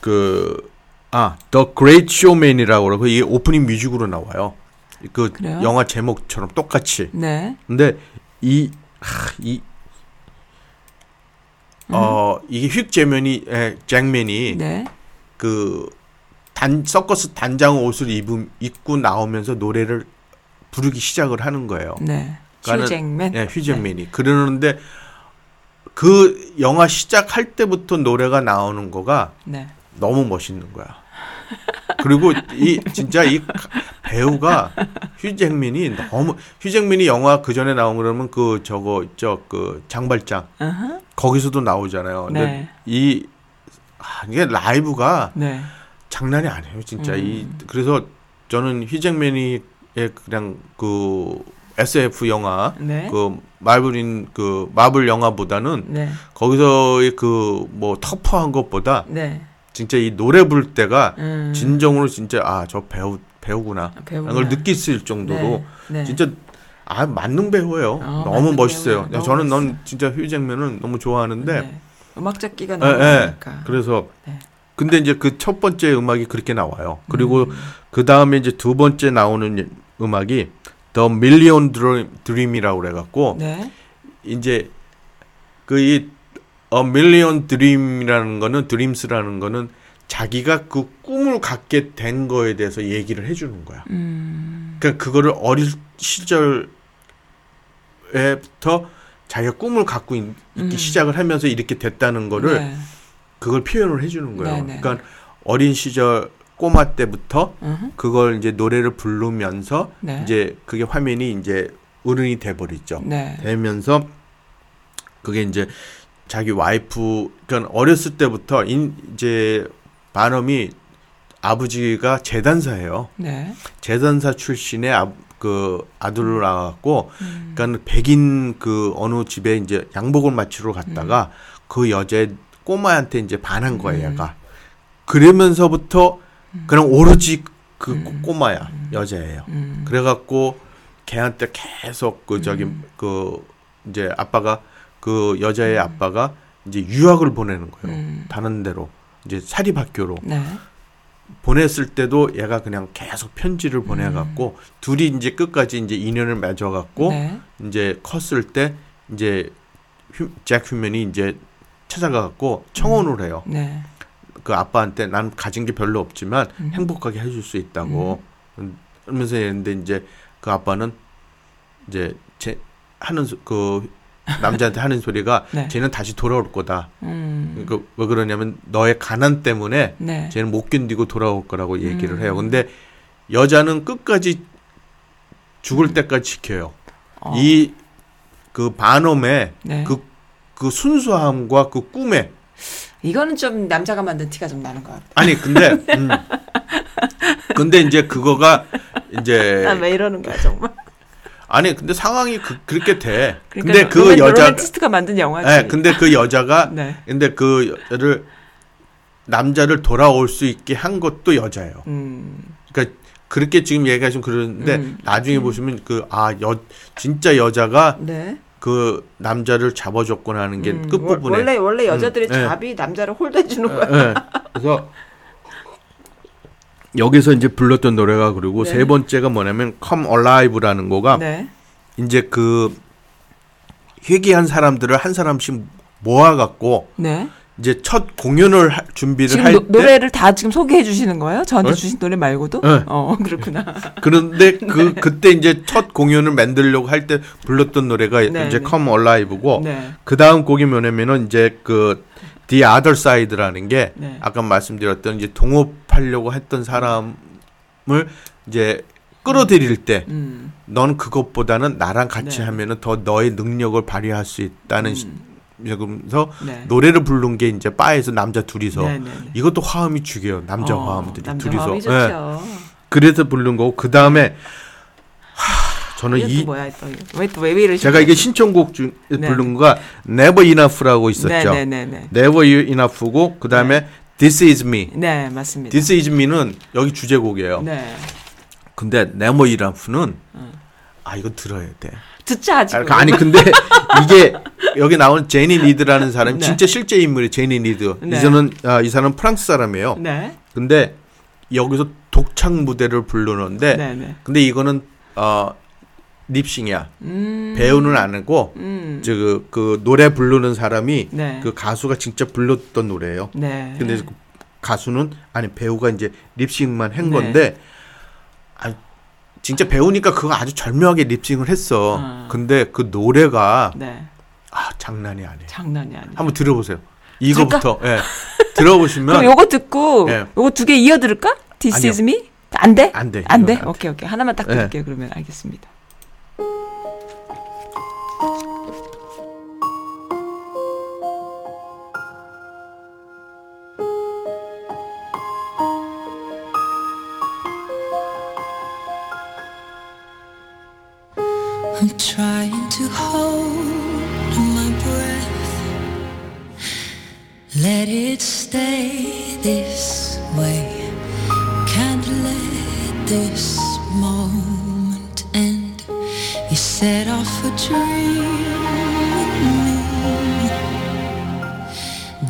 그 아, The Great Showman이라고 그러고 이게 오프닝 뮤직으로 나와요. 그 그래요? 영화 제목처럼 똑같이. 네. 근데 이 하, 이 어, 이게 휙 제면이 에, 잭맨이 네. 그 단 서커스 단장 옷을 입음 입고 나오면서 노래를 부르기 시작을 하는 거예요. 네. 휴잭맨. 네, 휴잭맨이 그러는데 그 영화 시작할 때부터 노래가 나오는 거가 네. 너무 멋있는 거야. 그리고 이 진짜 이 배우가 휴잭맨이 너무 휴잭맨이 영화 그 전에 나온 그러면 그 저거 있죠 그 장발장 어허. 거기서도 나오잖아요. 근데 네. 이 아, 이게 라이브가 네. 장난이 아니에요, 진짜. 음. 이 그래서 저는 휴잭맨이 그냥 그 SF 영화 네. 그 마블인 그 마블 영화보다는 네. 거기서의 그 뭐 터프한 것보다 네. 진짜 이 노래 부를 때가 음. 진정으로 진짜 아 저 배우 배우구나 배우구나. 그걸 느낄 수 있을 정도로 네. 네. 진짜 아 만능 배우예요. 어, 너무 만능 멋있어요. 배우야. 너무 저는 넌 멋있어요. 진짜 휴잭맨은 너무 좋아하는데 네. 음악 잡기가 예, 너무 예. 많으니까. 그래서 네. 근데 이제 그 첫 번째 음악이 그렇게 나와요. 그리고 음. 그 다음에 이제 두 번째 나오는 음악이 The Million Dream, Dream이라고 그래갖고 네. 이제 그 이 A Million Dream이라는 거는 Dreams라는 거는 자기가 그 꿈을 갖게 된 거에 대해서 얘기를 해주는 거야. 음. 그러니까 그거를 어릴 시절에부터 자기가 꿈을 갖고 있, 기 시작을 하면서 이렇게 됐다는 거를 음. 네. 그걸 표현을 해주는 거예요. 네네. 그러니까 어린 시절 꼬마 때부터 음흠. 그걸 이제 노래를 부르면서 네. 이제 그게 화면이 이제 어른이 돼버리죠. 네. 되면서 그게 이제 자기 와이프 그러니까 어렸을 때부터 인, 이제 반엄이 아버지가 재단사예요. 네. 재단사 출신의 아, 그 아들로 나왔고, 음. 그러니까 백인 그 어느 집에 이제 양복을 맞추러 갔다가 음. 그 여자 꼬마한테 이제 반한 거예요, 얘가. 그러면서부터 그냥 오로지 그 꼬마야, 여자예요. 음. 그래갖고 걔한테 계속 그 저기 그 이제 아빠가 그 여자의 아빠가 이제 유학을 보내는 거예요. 음. 다른 데로 이제 사립학교로 네. 보냈을 때도 얘가 그냥 계속 편지를 보내갖고 둘이 이제 끝까지 이제 인연을 맺어갖고 네. 이제 컸을 때 이제 휴, 잭 휴면이 이제 찾아가갖고 청혼을 해요. 네. 그 아빠한테 난 가진 게 별로 없지만 음. 행복하게 해줄 수 있다고 음, 그러면서 했는데 이제 그 아빠는 이제 제 하는 소- 그 남자한테 하는 소리가 네. 쟤는 다시 돌아올 거다. 음. 그왜 그러냐면 너의 가난 때문에 네. 쟤는 못 견디고 돌아올 거라고 얘기를 음. 해요. 근데 여자는 끝까지 죽을 때까지 지켜요. 어. 이그 반엄의 네. 그, 그 순수함과 그 꿈에 이거는 좀 남자가 만든 티가 좀 나는 것 같아. 아니 근데 음. 근데 이제 그거가 이제 난왜 이러는 거야 정말. 아니 근데 상황이 그, 그렇게 돼. 그러니까 근데 그 여자 로맨티스트가 만든 영화지. 예, 근데 그 여자가 네. 근데 그 여자를 남자를 돌아올 수 있게 한 것도 여자예요. 음. 그러니까 그렇게 지금 얘기하시면 그러는데 음. 나중에 보시면 그 아 여 진짜 여자가 네. 그 남자를 잡아줬구나 하는 게 음, 끝부분에 원래 원래 여자들의 음, 예. 잡이 남자를 홀대해 주는 거야. 예. 그래서 여기서 이제 불렀던 노래가 그리고 네. 세 번째가 뭐냐면 Come Alive라는 거가 네. 이제 그 회개한 사람들을 한 사람씩 모아갖고 네. 이제 첫 공연을 하- 준비를 할 노, 때 노래를 다 지금 소개해 주시는 거예요? 저한테 어? 주신 노래 말고도? 네. 어, 그렇구나. 그런데 그 그때 이제 첫 공연을 만들려고 할 때 불렀던 노래가 네, 이제 네. Come Alive고 네. 그 다음 곡이 뭐냐면은 이제 그 The Other Side라는 게 네. 아까 말씀드렸던 이제 동업하려고 했던 사람을 이제 끌어들일 때 음. 넌 그것보다는 나랑 같이 네. 하면은 더 너의 능력을 발휘할 수 있다는 시- 그러면서 네. 노래를 부른 게 이제 바에서 남자 둘이서 네, 네, 네. 이것도 화음이 죽여요 남자 어, 화음들이 남자 둘이서 화음이 예. 좋죠. 그래서 부른 거고 그 다음에 하, 저는 이또 뭐야 또 왜또 왜 이러시 제가 이게 신청곡 중 네. 부른 거가 Never Enough라고 있었죠. 네네네 네. Never Enough고 그 다음에 This Is Me. 네 맞습니다. This Is Me는 여기 주제곡이에요. 네 근데 Never Enough는 아 이거 들어야 돼. 듣자 아, 지금. 아니 근데 이게 여기 나온 제니 린드라는 사람이 네. 진짜 실제 인물이 제니 린드. 네. 이사는 아, 이 사람 은 프랑스 사람이에요. 네. 근데 여기서 독창 무대를 부르는데 네네. 근데 이거는 어 립싱크야. 음. 배우는 아니고 음. 그, 그 노래 부르는 사람이 네. 그 가수가 진짜 불렀던 노래예요. 네. 근데 그 가수는 아니 배우가 이제 립싱만 한 네. 건데 아 진짜 배우니까 그거 아주 절묘하게 립싱을 했어. 아. 근데 그 노래가 네. 아 장난이 아니에요. 장난이 아니야. 한번 들어보세요. 이거부터 예. 들어보시면 그럼 요거 듣고 예. 요거 두 개 이어 들을까? This 아니요. is me? 안 돼? 안 돼. 안 돼? 안 돼. 오케이 오케이 하나만 딱 예. 들을게요. 그러면 알겠습니다.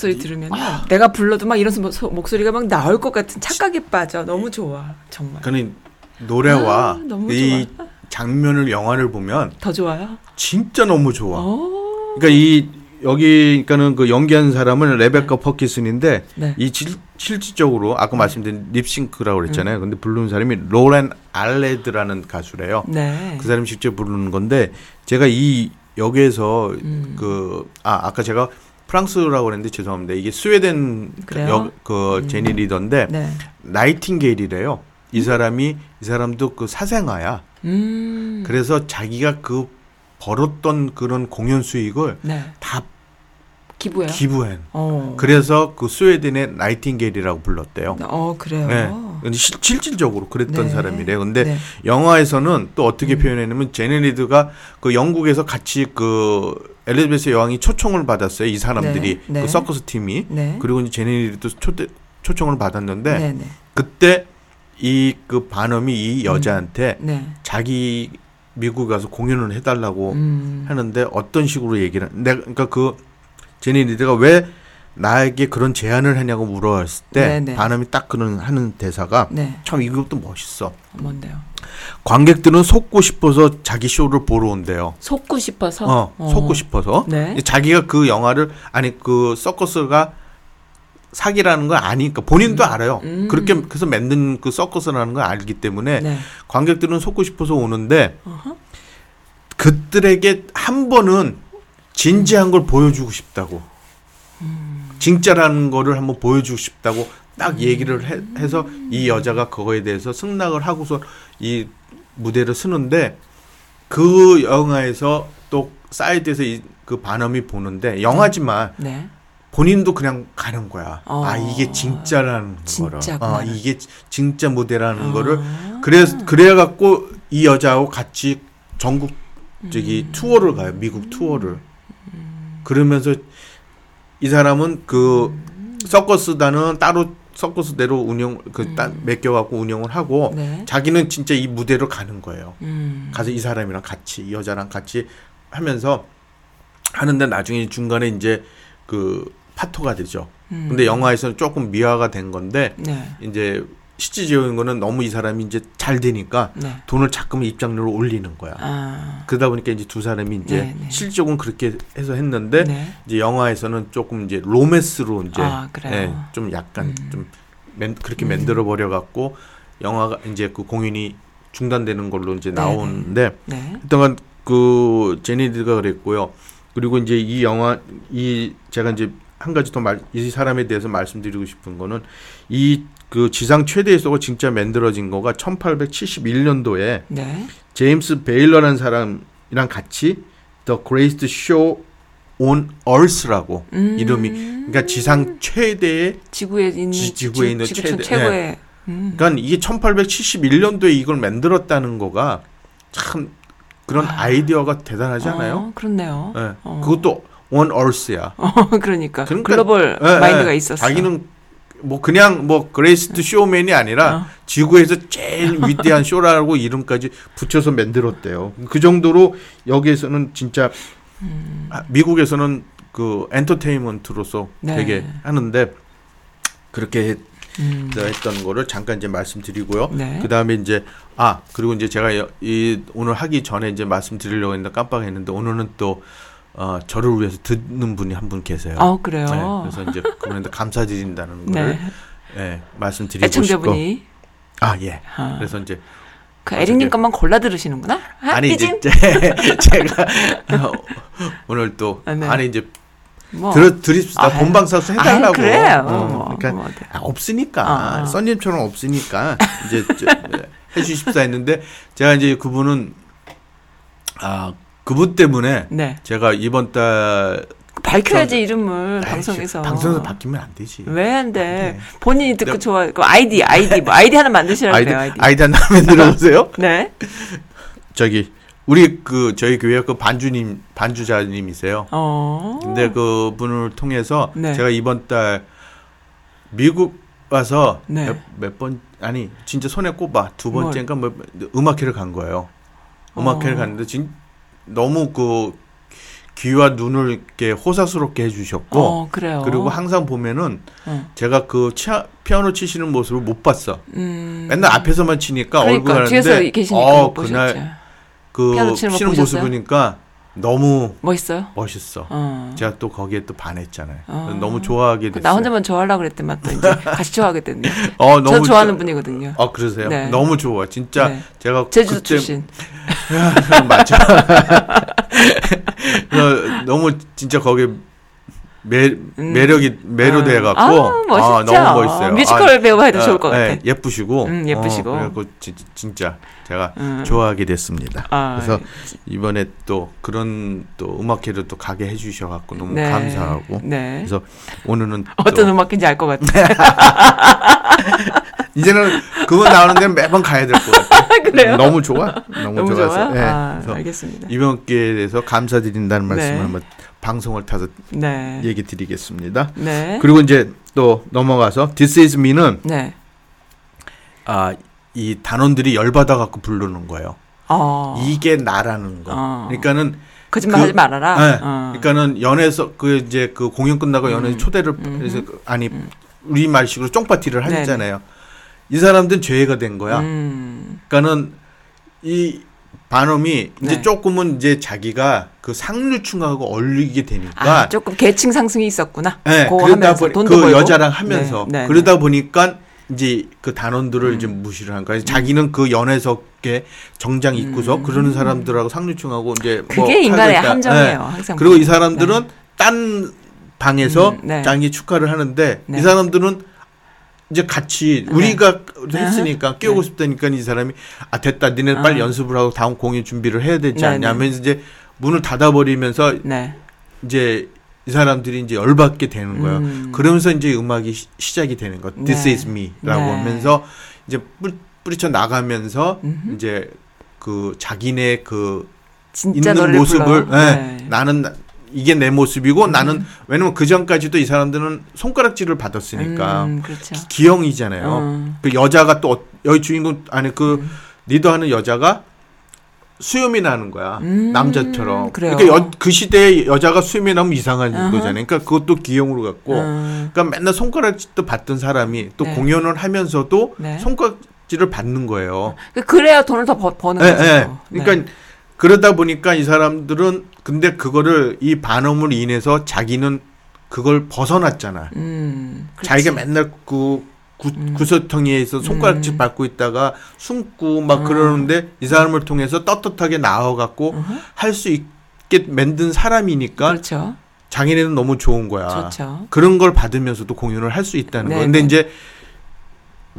목소리 들으면 내가 불러도 막 이런 소- 소- 목소리가 막 나올 것 같은 착각에 빠져. 너무 좋아. 정말. 그는 노래와 아, 이 장면을 영화를 보면 더 좋아요? 진짜 너무 좋아. 어. 그러니까 이 여기 그러니까는 그 연기한 사람은 레베카 퍼키슨인데 네. 이 질- 실질적으로 아까 말씀드린 립싱크라고 그랬잖아요. 근데 부르는 사람이 로렌 알레드라는 가수래요. 네. 그 사람이 직접 부르는 건데 제가 이 역에서 음. 그아 아까 제가 프랑스라고 그랬는데 죄송합니다. 이게 스웨덴? 역, 그 제니 리더인데 네. 나이팅게일이래요. 이 사람이 이 사람도 그 사생아야. 음. 그래서 자기가 그 벌었던 그런 공연 수익을 네. 다 기부해요? 기부한. 어. 그래서 그 스웨덴의 나이팅게일이라고 불렀대요. 어, 그래요. 네. 실, 실질적으로 그랬던 네. 사람이래요. 근데 네. 영화에서는 또 어떻게 표현했냐면 제네리드가 그 영국에서 같이 그 엘리자베스 여왕이 초청을 받았어요. 이 사람들이 네. 네. 그 서커스 팀이 네. 그리고 이제 제네리드도 초대, 초청을 받았는데 네, 네. 그때 이 그 반엄이 이 여자한테 네. 자기 미국 가서 공연을 해달라고 음. 하는데 어떤 식으로 얘기를 내가 그러니까 그 제니 리드가 왜 나에게 그런 제안을 하냐고 물어봤을 때 네네. 반음이 딱 그런 하는 대사가 네. 참 이것도 멋있어. 뭔데요? 관객들은 속고 싶어서 자기 쇼를 보러 온대요. 속고 싶어서. 어, 속고 싶어서. 네. 자기가 그 영화를 아니 그 서커스가 사기라는 걸 아니까 본인도 알아요. 음. 그렇게 그래서 만든 그 서커스라는 걸 알기 때문에 네. 관객들은 속고 싶어서 오는데 어허. 그들에게 한 번은 진지한 걸 보여주고 싶다고. 진짜라는 거를 한번 보여주고 싶다고 딱 얘기를 해, 해서 이 여자가 그거에 대해서 승낙을 하고서 이 무대를 쓰는데 그 영화에서 또 사이드에서 이, 그 바넘이 보는데 영화지만 네. 본인도 그냥 가는 거야. 어. 아 이게 진짜라는 거를. 어, 이게 진짜 무대라는 아. 거를 그래 그래 갖고 이 여자하고 같이 전국 저기 음. 투어를 가요. 미국 투어를. 그러면서 이 사람은 그 음. 서커스단은 따로 서커스대로 운영 그 맡겨 갖고 운영을 하고 네. 자기는 진짜 이 무대로 가는 거예요. 음. 가서 이 사람이랑 같이 이 여자랑 같이 하면서 하는데 나중에 중간에 이제 그 파토가 되죠. 음. 근데 영화에서는 조금 미화가 된 건데 네. 이제 실질적인 거는 너무 이 사람이 이제 잘 되니까 네. 돈을 자꾸만 입장료를 올리는 거야. 아. 그러다 보니까 이제 두 사람이 이제 네, 네. 실질적으로 그렇게 해서 했는데 네. 이제 영화에서는 조금 이제 로맨스로 이제 아? 예, 좀 약간 음. 좀 맨, 그렇게 만들어 버려 갖고 영화가 이제 그 공연이 중단되는 걸로 이제 네, 나오는데 네. 일단 그 제니드가 그랬고요. 그리고 이제 이 영화 이 제가 이제 한 가지 더 말 이 사람에 대해서 말씀드리고 싶은 거는 이 그 지상 최대의 소가 진짜 만들어진 거가 1871년도에 네. 제임스 베일러라는 사람이랑 같이 The Greatest Show on Earth라고 음. 이름이 그러니까 지상 최대의 지구에 있는 지- 지구에 있는 최대- 최고의 음. 그러니까 이게 1871년도에 이걸 만들었다는 거가 참 그런 아. 아이디어가 대단하지 않아요? 어, 그렇네요. 예. 어. 그것도 on Earth야. 어, 그러니까, 그러니까- 글로벌 예, 마인드가 예. 있었어. 자기는 뭐 그냥 뭐 Greatest Showman이 아니라 어. 지구에서 제일 위대한 쇼라고 이름까지 붙여서 만들었대요. 그 정도로 여기에서는 진짜 음. 아, 미국에서는 그 엔터테인먼트로서 네. 되게 하는데 그렇게 했, 음. 했던 거를 잠깐 이제 말씀드리고요. 네. 그 다음에 이제 아 그리고 이제 제가 여- 이 오늘 하기 전에 이제 말씀드리려고 했는데 깜빡했는데 오늘은 또 어, 저를 위해서 듣는 분이 한 분 계세요. 아, 그래요. 네, 그래서 이제 그분한테 감사드린다는 거를 네. 예, 말씀드리고 싶고 애청자분이 아 예. 아. 그래서 이제 그 에릭님 어떻게- 것만 골라 들으시는구나. 아, 아니 삐짐? 이제 제- 제 가 어, 오늘 또 아, 네. 아니 이제 뭐. 들어 드립시다 아, 본방사수 해달라고. 아, 그래요. 어, 뭐, 그러니까 뭐 어때. 아, 없으니까 아, 아. 써님처럼 없으니까 이제 저, 네, 해주십사 했는데 제가 이제 그분은 아 그분 때문에 네. 제가 이번 달 밝혀야지 이름을 아이, 방송에서. 방송에서 바뀌면 안 되지. 왜 안 돼? 네. 본인이 듣고 좋아. 그 아이디, 아이디, 뭐 아이디 하나 만드시라고 아이디 그래요, 아이디. 아이디 한 다음에 들어보세요. 네. 저기 우리 그 저희 교회 그 반주님 반주자님이세요. 어. 근데 그 분을 통해서 네. 제가 이번 달 미국 와서 네. 몇번 아니 진짜 손에 꼽아 두 번째인가 뭐 음악회를 간 거예요. 음악회를 어. 갔는데 진 너무 그 귀와 눈을 이렇게 호사스럽게 해주셨고 어, 그래요. 그리고 항상 보면은 어. 제가 그 치아, 피아노 치시는 모습을 못 봤어. 음. 맨날 앞에서만 치니까 얼굴 그러니까 뒤에서 하는데 어. 그날 그 치는 모습? 보니까 너무 멋있어요? 멋있어. 어. 제가 또 거기에 또 반했잖아요. 어. 너무 좋아하게 그 됐어요. 나 혼자만 좋아하려고 그랬더만 또 이제 같이 좋아하게 됐네. 어, 저 너무 좋아하는 좋아- 분이거든요. 어 그러세요? 네. 너무 좋아. 진짜 네. 제가 제주도 그때 출신. 맞죠. 어, 너무 진짜 거기 매, 매력이 매료돼 아, 갖고 아, 멋있죠. 너무 멋있어요. 뮤지컬 배우 해도 아, 좋을 것 네, 같아. 예쁘시고 음, 예쁘시고. 어, 그래갖고 지- 진짜 제가 음. 좋아하게 됐습니다. 아, 그래서 이번에 또 그런 또 음악회를 또 가게 해 주셔 갖고 너무 네. 감사하고 네. 그래서 오늘은 어떤 또 음악인지 알 것 같아. 이제는 그거 나오는데 매번 가야 될 것 같아요. 그래요? 너무 좋아. 너무, 너무 좋아서. 좋아요? 예. 아, 알겠습니다. 이번 기회에 대해서 감사드린다는 말씀을 네. 한번 방송을 타서 네. 얘기 드리겠습니다. 네. 그리고 이제 또 넘어가서 This is me는 네. 아, 이 단원들이 열받아 갖고 부르는 거예요. 어. 이게 나라는 거. 어. 그러니까는 거짓말 그- 하지 말아라. 네. 어. 그러니까는 연에서 그 이제 그 공연 끝나고 연에 초대를 해서 그- 아니 우리 말식으로 쫑파티를 네네. 하잖아요. 이 사람들은 죄가 된 거야. 음. 그러니까는 이 반음이 이제 네. 조금은 이제 자기가 그 상류층하고 어울리게 되니까 아, 조금 계층 상승이 있었구나. 네, 그러다 보니 돈도 그 벌고. 여자랑 하면서 네, 네, 그러다 보니까 이제 그 단원들을 이제 무시를 한 거야. 자기는 그 연애석에 정장 입고서 그러는 사람들하고 상류층하고 이제 뭐 음. 그게 인간의 살고 있다. 함정이에요. 네. 항상. 그리고 이 사람들은 딴 방에서 음, 네. 자기 축하를 하는데 네. 이 사람들은 이제 같이 우리가 했으니까 끼우고 네. 싶다니까 이 사람이 아 됐다 니네 빨리 아. 연습을 하고 다음 공연 준비를 해야 되지 네, 않냐 네. 하면서 이제 문을 닫아버리면서 네. 이제 이 사람들이 이제 열받게 되는 거예요. 음. 그러면서 이제 음악이 시, 시작이 되는 거. This 네. is me라고 네. 하면서 이제 뿌, 뿌리쳐 나가면서 음흠. 이제 그 자기네 그 있는 모습을. 예, 네. 나는 나- 이게 내 모습이고 나는 왜냐면 그 전까지도 이 사람들은 손가락질을 받았으니까 음, 그렇죠. 기 형이잖아요. 음. 그 여자가 또 어- 여기 주인공 아니 그 리더하는 여자가 수염이 나는 거야. 음, 남자처럼. 그래요. 러니까 여, 그 시대에 여자가 수염이 나면 이상한 아하. 거잖아요. 그러니까 그것도 기형으로 갖고. 음. 그러니까 맨날 손가락질도 받던 사람이 또 네. 공연을 하면서도 네. 손가락질을 받는 거예요. 그- 그래야 돈을 더 버, 버는 예, 거죠. 예. 네. 그러니까 그러다 보니까 이 사람들은 근데 그거를 이 반음을 인해서 자기는 그걸 벗어났잖아. 음. 자기가 맨날 그 구, 구석텅이에서 손가락질 음. 받고 있다가 숨고 막 그러는데 이 사람을 통해서 떳떳하게 나와갖고 할 수 있게 만든 사람이니까 그렇죠. 자기네는 너무 좋은 거야. 좋죠. 그런 걸 받으면서도 공연을 할 수 있다는 네, 거. 근데 네. 이제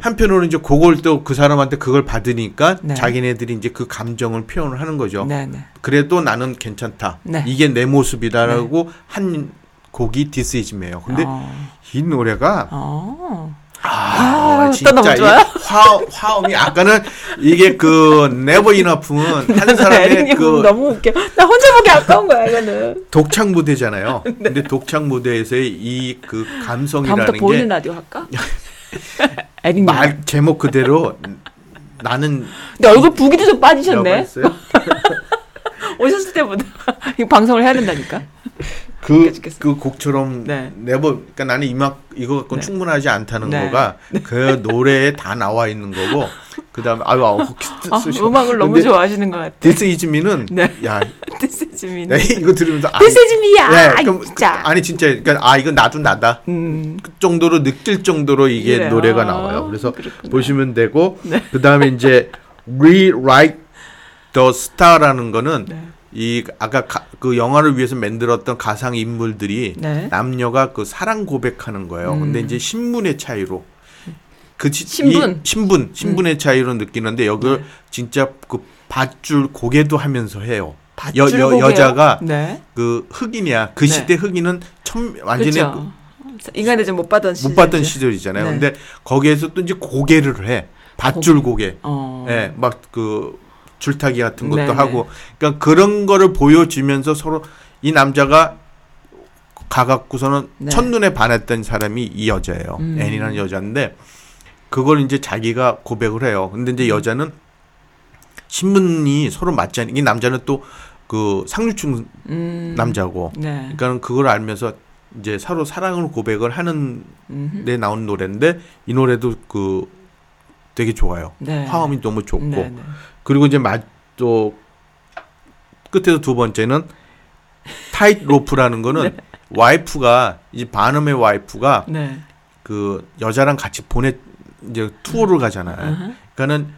한편으로는 이제 그걸 또 그 사람한테 그걸 받으니까 네. 자기네들이 이제 그 감정을 표현을 하는 거죠. 네, 네. 그래도 나는 괜찮다. 네. 이게 내 모습이다라고 한 곡이 This Is Me예요. 근데 어. 이 노래가 어. 아, 또 너무 이 좋아요? 화, 화음이 아까는 이게 그 Never Enough는 한 사람의 그 너무 웃겨. 나 혼자 보기 아까운 거야, 이거는. 독창 무대잖아요. 근데 독창 무대에서의 이그 다음부터 감성이라는 게 라디오 할까? 에릭님. 말 제목 그대로 나는 근데 얼굴 부기도 좀 빠지셨네. 오셨을 때보다. 이거 방송을 해야 된다니까. 그. 그 곡처럼 네. Never 그러니까 나는 이막 이거 갖고 는 네. 충분하지 않다는 네. 거가 그 노래에 다 나와 있는 거고 그다음에 아유 아우 아, 음악을 너무 좋아하시는 것 같아. This Is Me는 네. 야 This Is Me. 야, 이거 들으면서 아, This Is Me야. 네, 그럼 진짜. 그, 아니 진짜 그러니까 아 이건 나도 나다 음. 그 정도로 느낄 정도로 이게 그래요. 노래가 나와요. 그래서 그렇구나. 보시면 되고 네. 그다음에 이제 Rewrite the Star라는 거는 네. 이 아까 가- 그 영화를 위해서 만들었던 가상 인물들이 네. 남녀가 그 사랑 고백하는 거예요. 음. 근데 이제 신분의 차이로 그 지- 신분? 음. 이 신분 신분의 차이로 느끼는데 여기를 네. 진짜 그 밧줄 고개도 하면서 해요. 여, 여, 고개요? 여자가 네. 그 흑인이야. 그 네. 시대 흑인은 천 완전히 그렇죠. 인간의 좀못 받던 시절. 못 받던 시절이잖아요. 네. 근데 거기에서 또 이제 고개를 해. 밧줄 고개. 어. 예, 막 그 줄타기 같은 것도 네네. 하고. 그러니까 그런 거를 보여주면서 서로 이 남자가 가갖고서는 네. 첫눈에 반했던 사람이 이 여자예요. 음. 앤이라는 여자인데 그걸 이제 자기가 고백을 해요. 근데 음. 이제 여자는 신분이 서로 맞지 않는 이 남자는 또 그 상류층 음. 남자고. 네. 그러니까 그걸 알면서 이제 서로 사랑을 고백을 하는 음흠. 데 나온 노래인데 이 노래도 그 되게 좋아요. 네. 화음이 너무 좋고 네, 네. 그리고 이제 마또 끝에서 두 번째는 Tightrope라는 거는 와이프가 이제 바넘의 와이프가 네. 그 여자랑 같이 보내 이제 투어를 가잖아요. 아하. 그러니까는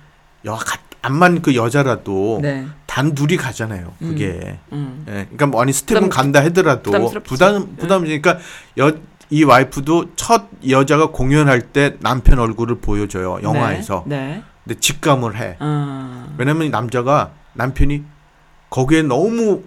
여 가- 암만 그 여자라도 네. 단 둘이 가잖아요. 그게. 음. 예. 그러니까 뭐 아니 스텝은 부담- 간다 하더라도 부담스럽지. 부담 부담이니까 여 이 와이프도 첫 여자가 공연할 때 남편 얼굴을 보여줘요 영화에서. 네. 네. 근데 직감을 해. 어. 왜냐면 이 남자가 남편이 거기에 너무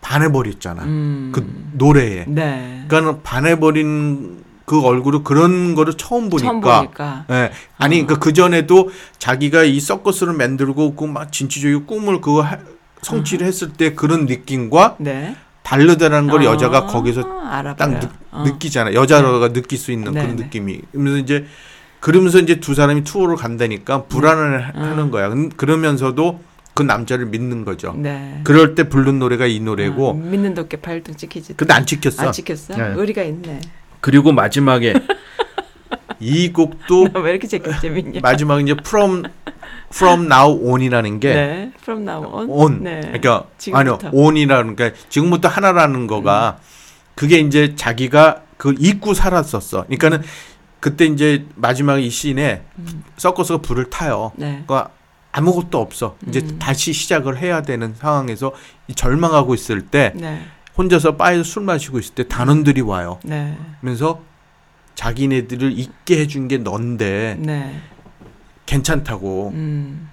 반해버렸잖아. 음. 그 노래에. 네. 그러니까 반해버린 그 얼굴을 그런 거를 처음 보니까. 처음 보니까. 예. 아니, 그러니까 그 전에도 자기가 이 서커스를 만들고 그 막 진취적인 꿈을 그거 하- 성취를 했을 때 그런 느낌과 네. 다르다라는 걸 아, 여자가 거기서 알아봐요. 딱 느, 어. 느끼잖아. 여자가 느낄 수 있는 네, 그런 네. 느낌이. 그러면서 이제 그러면서 이제 두 사람이 투어를 간다니까 불안을 하- 음. 하는 거야. 근- 그러면서도 그 남자를 믿는 거죠. 네. 그럴 때 부른 노래가 이 노래고. 어, 믿는 도께 발등 찍히지. 근데 안 찍혔어. 안 찍혔어? 네. 의리가 있네. 그리고 마지막에 이 곡도 왜 이렇게 재밌, 재밌냐? 마지막에 이제 from from now on이라는 게 네. From now on. on. 네. 그러니까 지금부터. 아니요. on이라는 게 지금부터 하나라는 거가 그게 이제 자기가 그 잊고 살았었어. 그러니까는 그때 이제 마지막 이 씬에 서커스가 불을 타요. 네. 그러니까 아무것도 없어. 이제 음. 다시 시작을 해야 되는 상황에서 이 절망하고 있을 때 네. 혼자서 바에서 술 마시고 있을 때 단원들이 와요. 네. 그러면서 자기네들을 잊게 해준 게 넌데 네. 괜찮다고 음.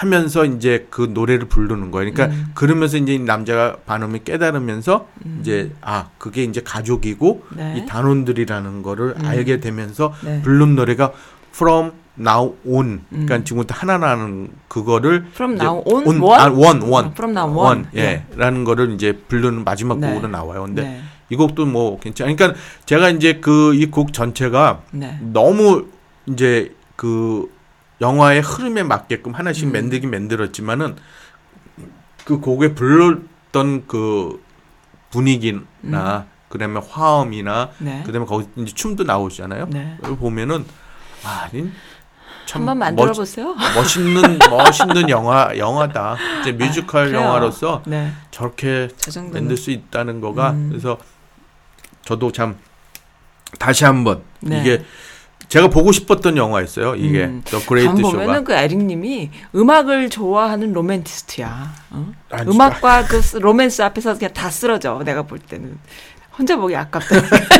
하면서 이제 그 노래를 부르는 거예요. 그러니까 음. 그러면서 이제 이 남자가 반음을 깨달으면서 이제 아 그게 이제 가족이고 네. 이 단원들이라는 거를 음. 알게 되면서 네. 부른 노래가 From Now On. 그러니까 음. 지금부터 하나라는 그거를 From now on? on, One? 아, one, one. 아, from now on. 예. 라는 거를 이제 부르는 마지막 네. 곡으로 나와요. 근데 네. 이 곡도 뭐 괜찮아. 그러니까 제가 이제 그 이 곡 전체가 네. 너무 이제 그 영화의 흐름에 맞게끔 하나씩 음. 만들긴 만들었지만은 그 곡에 불렀던 그 분위기나 그다음에 화음이나 네. 그다음에 거기 이제 춤도 나오잖아요. 네. 보면은 아, 이참 한번 만들어 멋- 보세요. 멋있는 멋있는 영화 영화다. 이제 뮤지컬 아. 영화로서 네. 저렇게. 만들 수 있다는 거가 음. 그래서 저도 다시 한번 네. 이게 제가 보고 싶었던 영화였어요. 이게 음. The Greatest Show가. 보면은 그 에릭님이 음악을 좋아하는 로맨티스트야. 어? 아니, 음악과 그 스- 로맨스 앞에서 그냥 다 쓰러져. 내가 볼 때는 혼자 보기 아깝다.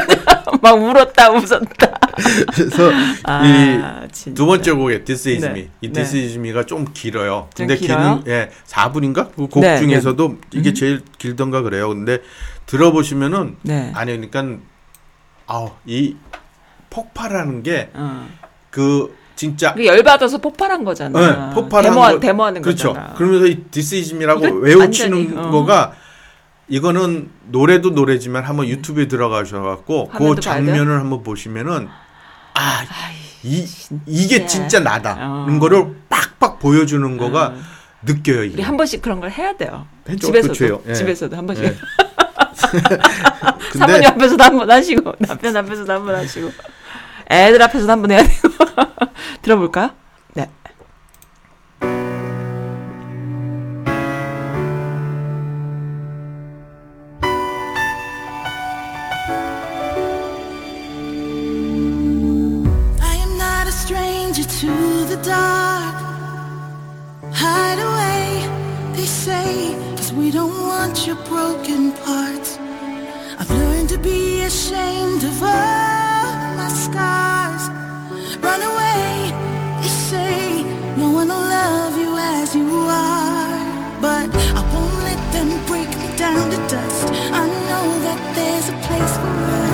막 울었다 웃었다. 그래서 아, 이 진짜. 두 번째 곡에 This Is 네. Me. 이 네. This Is Me가 좀 길어요. 좀 근데 길어요? 긴 예, 4분인가? 그 곡 네, 음. 중에서도 이게 제일 길던가 그래요. 근데 들어보시면은 네. 아니 그러니까 아우 이 폭발하는 게 어. 그 진짜 그 열받아서 폭발한 거잖아. 네, 폭발한 데모, 거 데모하는 그렇죠. 거잖아. 그러면서 이 이거 외우치는 어. 거가 이거는 노래도 노래지만 한번 유튜브에 들어가셔 갖고 그 화면도 봐야 장면을 한번 보시면은 아 이, 이게 진짜 어. 나다는 거를 빡빡 보여주는 거가 어. 느껴요. 이게. 우리 한 번씩 그런 걸 해야 돼요. 했죠. 집에서도. 예. 집에서도 한 번씩. 예. 사모님 앞에서도 한 번 하시고 남편 앞에서도 한 번 하시고 애들 앞에서도 한 번 해야 되고 들어볼까요? 네. I am not a stranger to the dark. Hide away, they say, cause we don't want your broken parts. I've learned to be ashamed of all down to dust. I know that there's a place for us,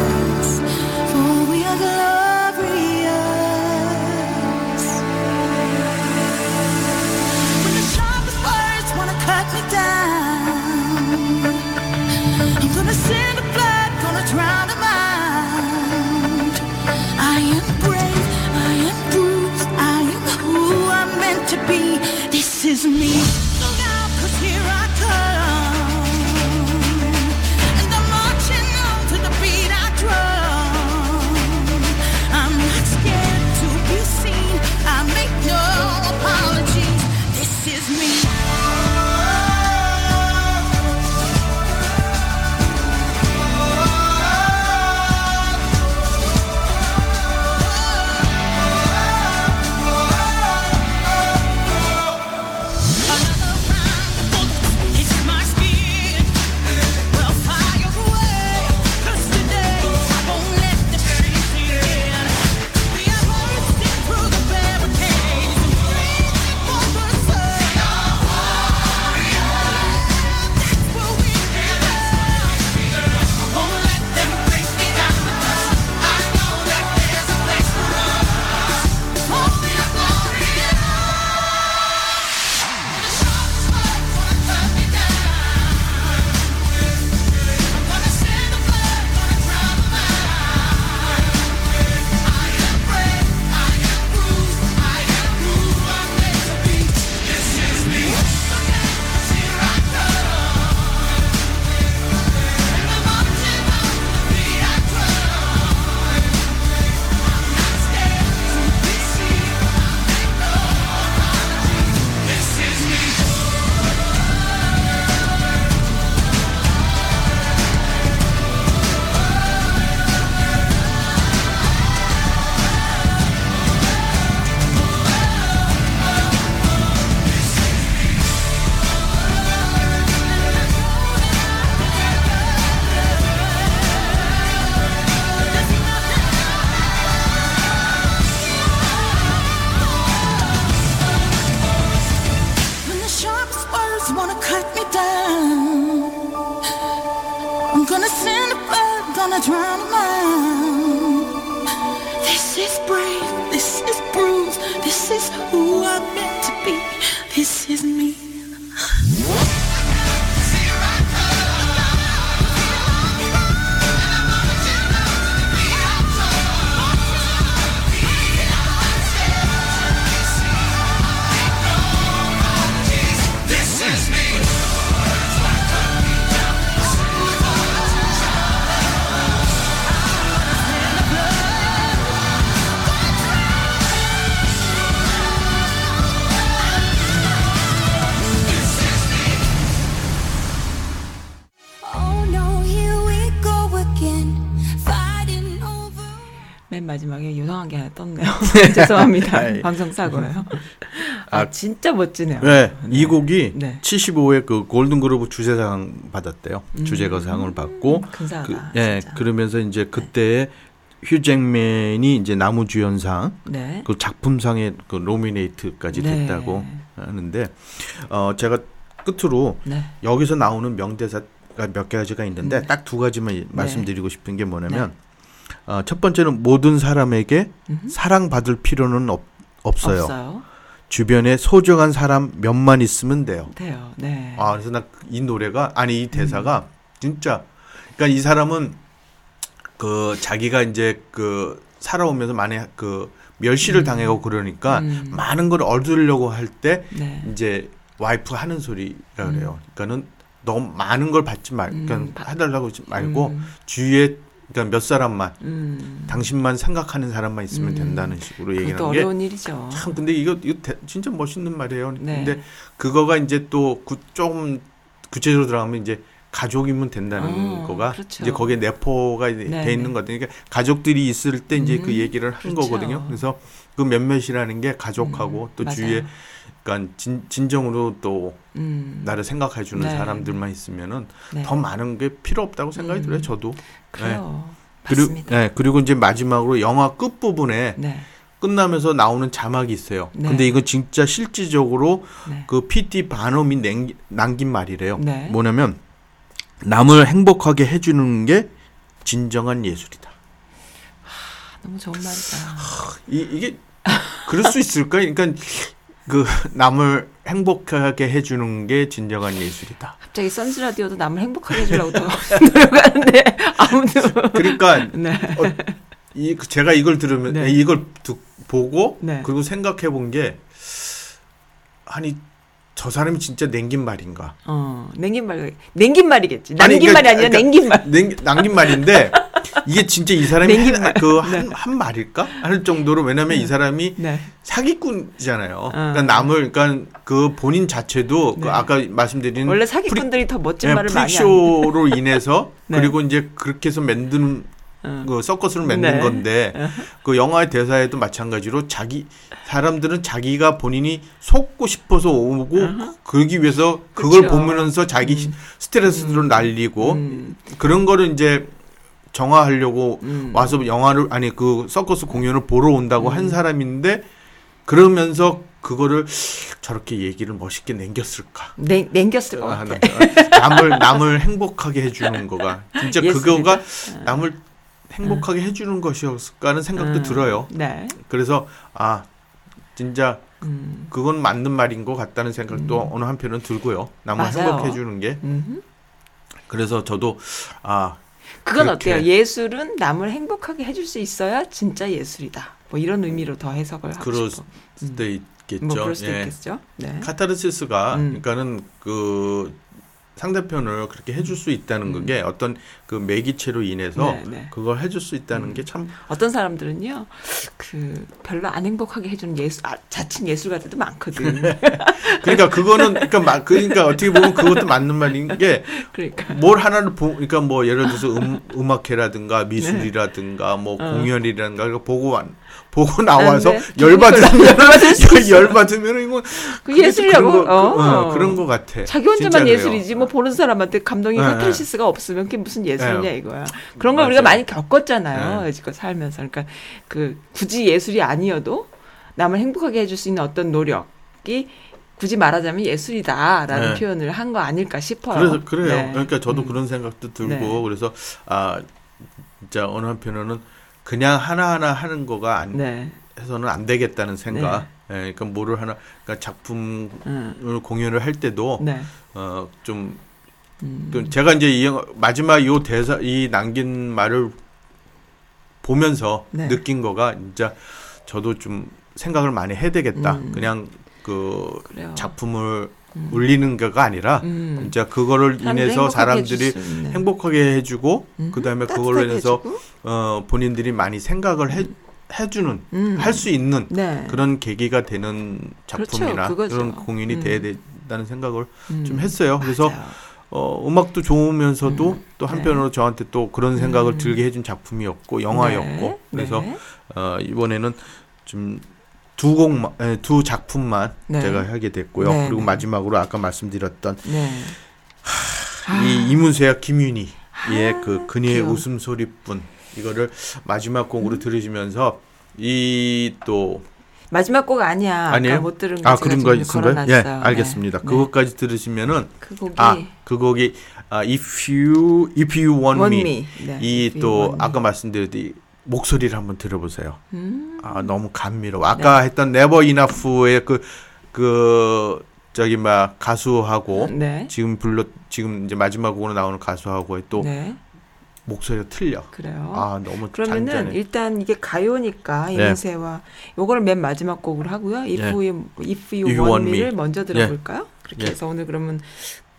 죄송합니다. 아이. 방송 사고예요. 아, 아, 진짜 멋지네요. 네, 이 곡이 네. 75회 그 골든그로브 주제상 받았대요. 음. 주제가상을 받고 근사하다. 그, 예, 진짜. 그러면서 이제 그때 휴잭맨이 이제 나무주연상 네. 그 작품상에 그 노미네이트까지 네. 됐다고 하는데 어 제가 끝으로 네. 여기서 나오는 명대사가 몇 가지가 있는데 네. 딱두 가지만 말씀드리고 싶은 게 뭐냐면 네. 어, 첫 번째는 모든 사람에게 음흠. 사랑받을 필요는 없, 없어요. 없어요. 주변에 소중한 사람 몇만 있으면 돼요. 돼요. 네. 아 그래서 나 이 노래가 아니 이 대사가 음. 진짜 그러니까 이 사람은 그 자기가 이제 그 살아오면서 많이 그 멸시를 당하고 그러니까 음. 많은 걸 얻으려고 할때 네. 이제 와이프 하는 소리라 그래요. 그러니까는 너무 많은 걸 받지 말, 그러니까 음, 바- 해달라고 하지 말고 음. 주위에 그러니까 몇 사람만 음. 당신만 생각하는 사람만 있으면 음. 된다는 식으로 얘기하는 게 어려운 일이죠. 참 근데 이거 이거 대- 진짜 멋있는 말이에요. 네. 근데 그거가 이제 또 구, 좀 구체적으로 들어가면 이제 가족이면 된다는 어, 거가 그렇죠. 이제 거기에 내포가 네, 돼 있는 네. 거거든요. 그러니까 가족들이 있을 때 이제 음, 그 얘기를 한 그렇죠. 거거든요. 그래서 그 몇몇이라는 게 가족하고 음, 또 맞아요. 주위에 그러니까 진, 진정으로 또 음. 나를 생각해 주는 네. 사람들만 있으면은 네. 더 많은 게 필요 없다고 생각이 음. 들어요. 저도. 그래요. 그리고 맞습니다. 네, 그리고 이제 마지막으로 영화 끝 부분에 네. 끝나면서 나오는 자막이 있어요. 네. 근데 이건 진짜 실질적으로 네. 그 PT 반홈이 낸- 남긴 말이래요. 네. 뭐냐면 남을 행복하게 해주는 게 진정한 예술이다. 너무 좋은 말이다. 이, 이게 그럴 수 있을까? 그러니까 그 남을 행복하게 해주는 게 진정한 예술이다. 갑자기 선즈 라디오도 남을 행복하게 해주려고 더 노력하는데 아무도 그러니까 네. 어, 이 제가 이걸 들으면 네. 이걸 듣, 보고 네. 그리고 생각해 본 게 아니 저 사람이 진짜 냉긴 말인가? 어, 냉긴 말, 냉긴 말이겠지. 아니, 남긴 그러니까- 말이 아니라 그러니까 냉긴 말. 냉, 남긴 말인데 이게 진짜 이 사람이 냉긴 말. 그한 한 말일까 할 정도로 왜냐면 이 사람이 네. 사기꾼이잖아요. 그러니까 남을 그러니까 그 본인 자체도 그 네. 아까 말씀드린 원래 사기꾼들이 더 멋진 예, 말을 많이 안 프릭쇼로 인해서 네. 그리고 이제 그렇게 해서 만드는 어. 그 서커스를 만든 네. 건데 그 영화의 대사에도 마찬가지로 자기 사람들은 자기가 본인이 속고 싶어서 오고 그러기 위해서 그걸 그쵸. 보면서 자기 스트레스를 날리고 음. 그런 거를 이제 정화하려고 음. 와서 영화를 아니 그 서커스 공연을 보러 온다고 음. 한 사람인데 그러면서 그거를 저렇게 얘기를 멋있게 남겼을까? 냉, 냉겼을 것 아, 같아. 나- 남을 남을 행복하게 해주는 거가 진짜. 그거가 남을 행복하게 해주는 것이었을까 하는 생각도 음. 들어요. 네. 그래서 아 진짜 음. 그건 맞는 말인 것 같다는 생각도 어느 한편은 들고요. 남을. 행복해 주는 게 음흠. 그래서 저도 아 그건 그렇게. 어때요? 예술은 남을 행복하게 해줄 수 있어야 진짜 예술이다. 뭐 이런 의미로 더 해석을 하고 그럴 싶어. 수도 있겠죠. 뭐 그럴 수도 예. 있겠죠. 네. 카타르시스가 음. 그러니까는 그 상대편을 그렇게 해줄 수 있다는 그게 어떤 그 매기체로 인해서 음. 네, 네. 그걸 해줄 수 있다는 게참 어떤 사람들은요, 그 별로 안 행복하게 해주는 예술, 아, 자칭 예술가들도 많거든. 그러니까 그거는 그러니까 마- 그러니까 어떻게 보면 그것도 맞는 말인 게 그러니까. 뭘 하나를 보 그러니까 뭐 예를 들어서 음, 음악회라든가 미술이라든가 뭐 공연이라든가 이거 보고 완 보고 나와서 안 돼. 열받으면. 열받으면 이거 그 예술이라고. 그런 거, 어. 그, 어, 그 런 거 같아. 자기 혼자만. 예술이지 뭐 보는 사람한테 감동이 네, 카타르시스가 없으면 그게 무슨 예술이냐 네. 이거야. 그런 걸 우리가 맞아요. 많이 겪었잖아요. 네. 여지껏 살면서. 그러니까 그 굳이 예술이 아니어도 남을 행복하게 해줄 수 있는 어떤 노력이 굳이 말하자면 예술이다라는 네. 표현을 한 거 아닐까 싶어요. 그래서 그래요. 네. 그러니까 저도 음. 그런 생각도 들고 네. 그래서 아 진짜 어느 한편으로는 그냥 하나 하나 하는 거가 안 네. 해서는 안 되겠다는 생각. 예, 그러니까 뭐를 하나 그러니까 작품을 음. 공연을 할 때도 네. 어좀 음. 그 제가 이제 이 마지막 요 대사 이 남긴 말을 보면서 네. 느낀 거가 진짜 저도 좀 생각을 많이 해야 되겠다. 음. 그냥 그 그래요. 작품을 울리는 거가 아니라 음. 진짜 그거를 인해서 사람들이. 행복하게 해주고 음, 그다음에 그걸로 인해서 해주고. 어 본인들이 많이 생각을 해 해주는 음. 할수 있는 네. 그런 계기가 되는 작품이나 그렇죠. 그런 공연이 음. 돼야 된다는 생각을 음. 좀 했어요. 그래서 맞아요. 어, 음악도 좋으면서도 음. 또 한편으로 저한테 또 그런 생각을 음. 들게 해준 작품이었고 영화였고 네. 그래서 네. 어, 이번에는 좀 두 곡만, 에, 두 작품만 네. 제가 하게 됐고요. 네, 그리고 네. 마지막으로 아까 말씀드렸던 네. 이 이문세와 김윤희의 아, 그 그녀의 귀여워. 웃음소리뿐 이거를 마지막 곡으로 들으시면서 이 또 마지막 곡 아니야. 아니에요? 못 들은 거 아 그런 거 있은가요? 예. 알겠습니다. 네. 그것까지 들으시면은 그 곡이 아 그 곡이 아, If You If You Want, Want Me, Me. 네, 이 If You 또 Want Me. 아까 말씀드렸듯이 목소리를 한번 들어보세요. 음. 아 너무 감미로워. 아까 했던 Never Enough의 그그 저기 막 가수하고 네. 지금 불러 지금 이제 마지막으로 나오는 가수하고의 또 네. 목소리가 틀려. 그래요. 아 너무 그러면은 잔잔해. 일단 이게 가요니까 네. 이문세와 요거를 맨 마지막 곡으로 하고요. If 예. You If You You Want Want Me를 Me. 먼저 들어볼까요? 그렇게 예. 해서 오늘 그러면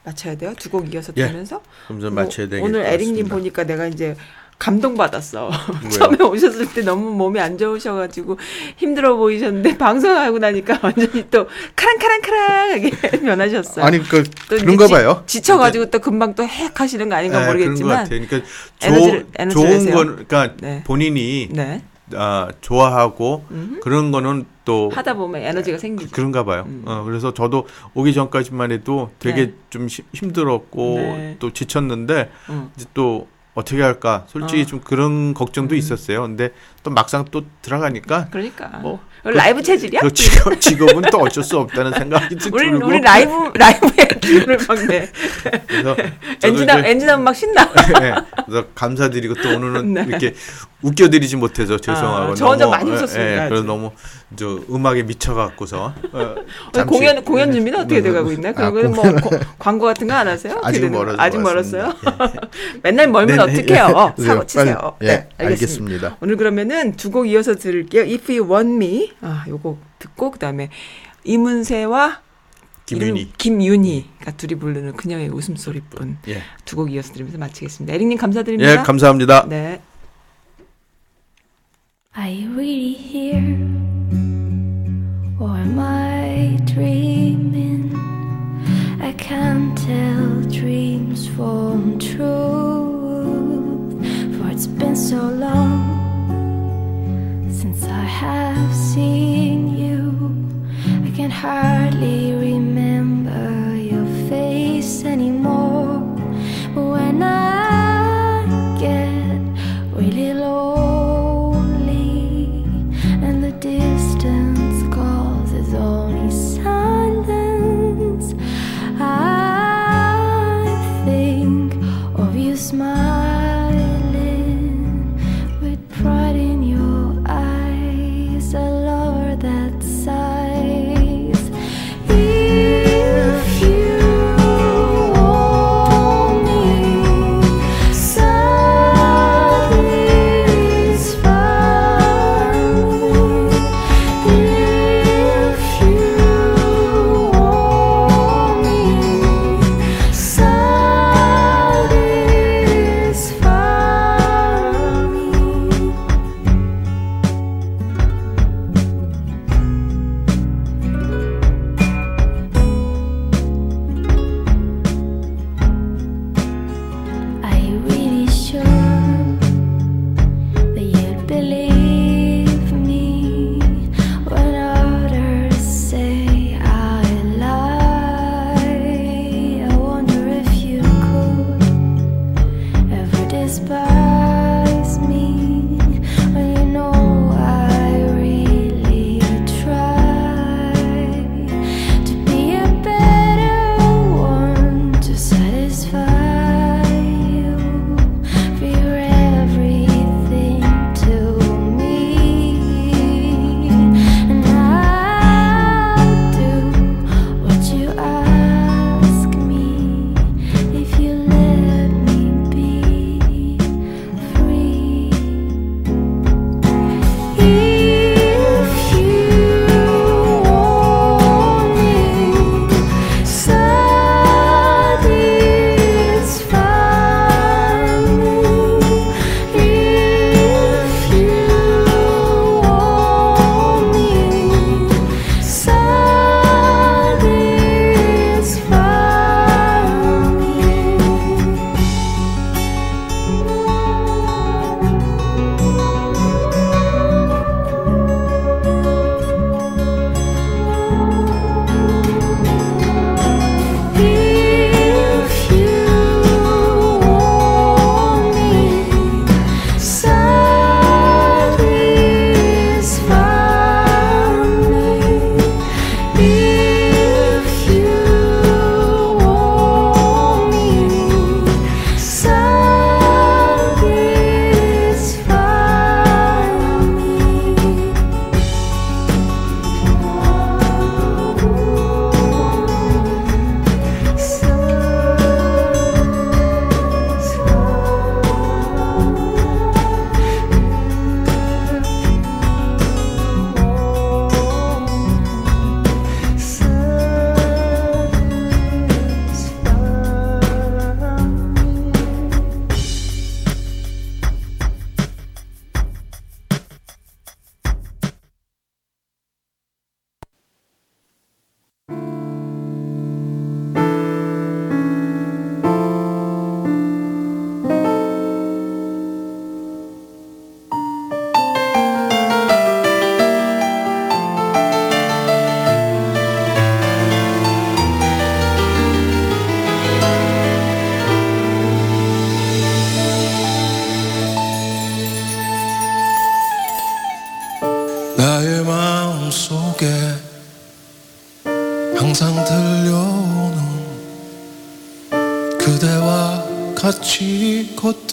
맞춰야 돼요. 두 곡 이어서 예. 들으면서 그럼 좀뭐 맞춰야 되겠 오늘 에릭님 보니까 내가 이제 감동받았어. 처음에 오셨을 때 너무 몸이 안 좋으셔가지고 힘들어 보이셨는데 방송하고 나니까 완전히 또 카랑카랑카랑하게 변하셨어요. 아니 그 그런가 지- 봐요. 지쳐가지고 또 금방 또 핵 하시는 거 아닌가 네, 그런 것 모르겠지만. 그러니까 에너지를- 조, 에너지를 좋은 내세요. 건 그러니까 네. 본인이 네. 아, 좋아하고 그런 거는 또 하다 보면 에너지가 생기죠. 그런가 봐요. 어, 그래서 저도 오기 전까지만 해도 되게 네. 좀 시- 힘들었고 네. 또 지쳤는데 응. 이제 또 어떻게 할까 솔직히 어. 좀 그런 걱정도 있었어요. 근데 또 막상 또 들어가니까 그러니까 뭐, 라이브 체질이야? 그 직업, 직업은 또 어쩔 수 없다는 생각이 좀 우리 들고 우리 라이브 라이브에 기운을 막내. 그래서 이제- 엔진함 막 신나. 네, 그래서 감사드리고 또 오늘은 네. 이렇게 웃겨드리지 못해서 죄송하고 아, 저 혼자 너무, 많이 예, 웃었습니다, 예, 그래서. 너무 저 음악에 미쳐갖고서 어, 공연 공연 준비는 어떻게 네, 돼가고 있나요? 아, 그리고 뭐 공연- 고- 광고 같은 거 안 하세요? 아직 멀어? 아직 멀었어요? 맨날 멀면 네, 네, 어떡해요? 예. 사고 네, 치세요. 네, 예, 알겠습니다. 오늘 그러면은 두 곡 이어서 들을게요. If You Want Me, 아, 요곡 듣고 그다음에 이문세와 김윤희. 김윤희가 둘이 부르는 그녀의 웃음소리뿐 예, 두곡 이어서 들으면서 마치겠습니다. 에릭님 감사드립니다. 예, 감사합니다. 네. Are you really here? Or am I dreaming? I can't tell dreams from truth. For it's been so long since I have seen you. I can hardly remember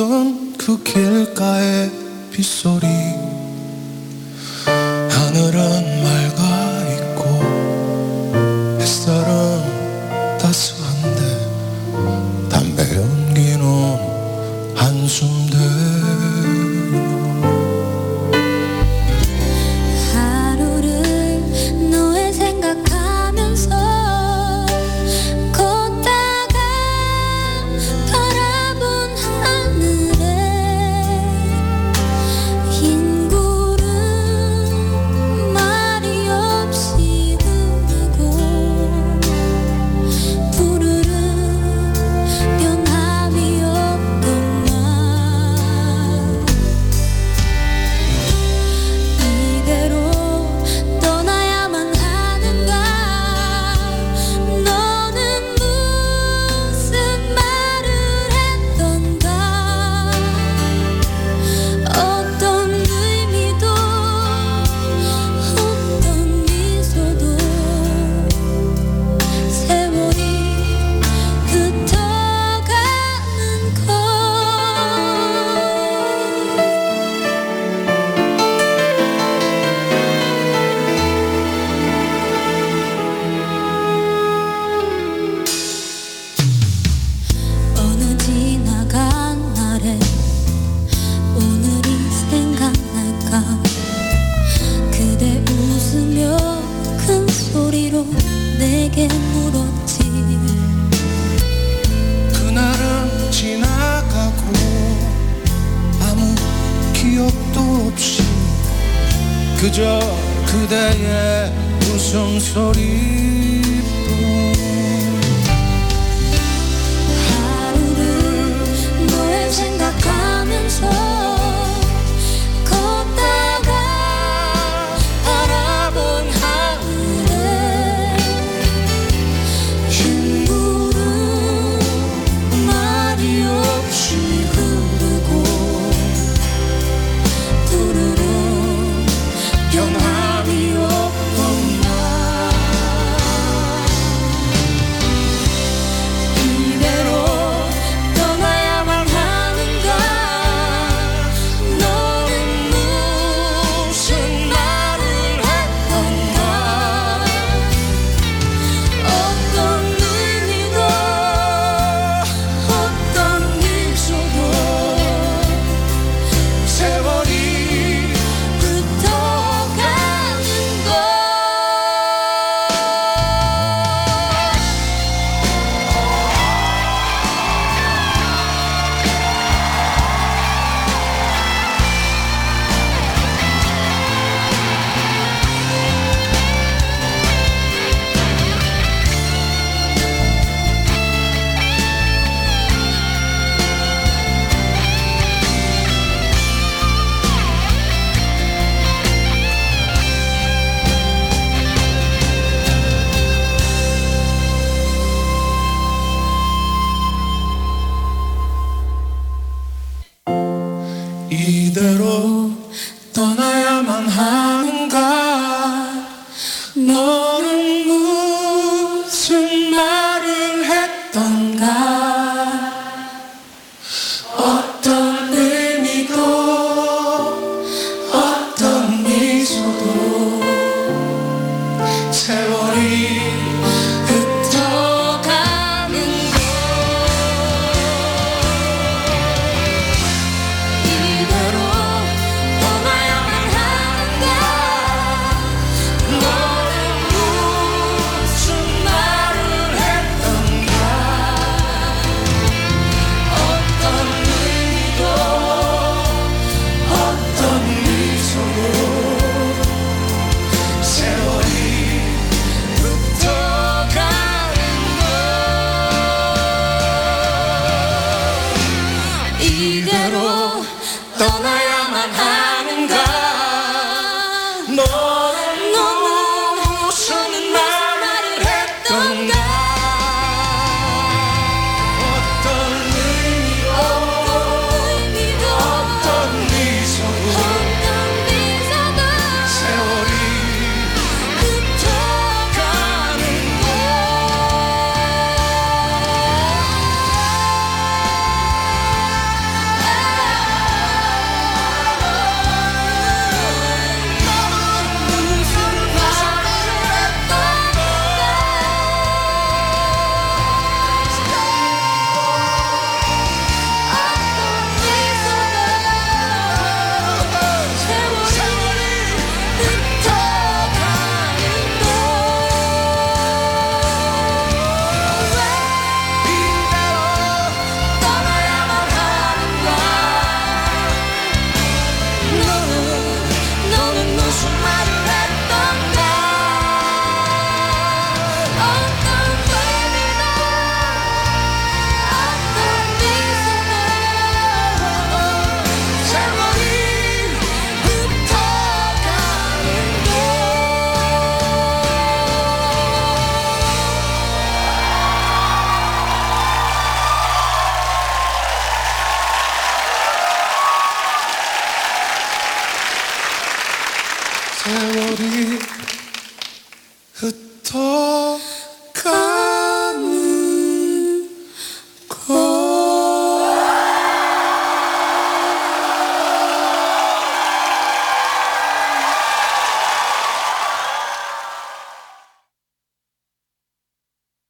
걷던 그 길가의 빗소리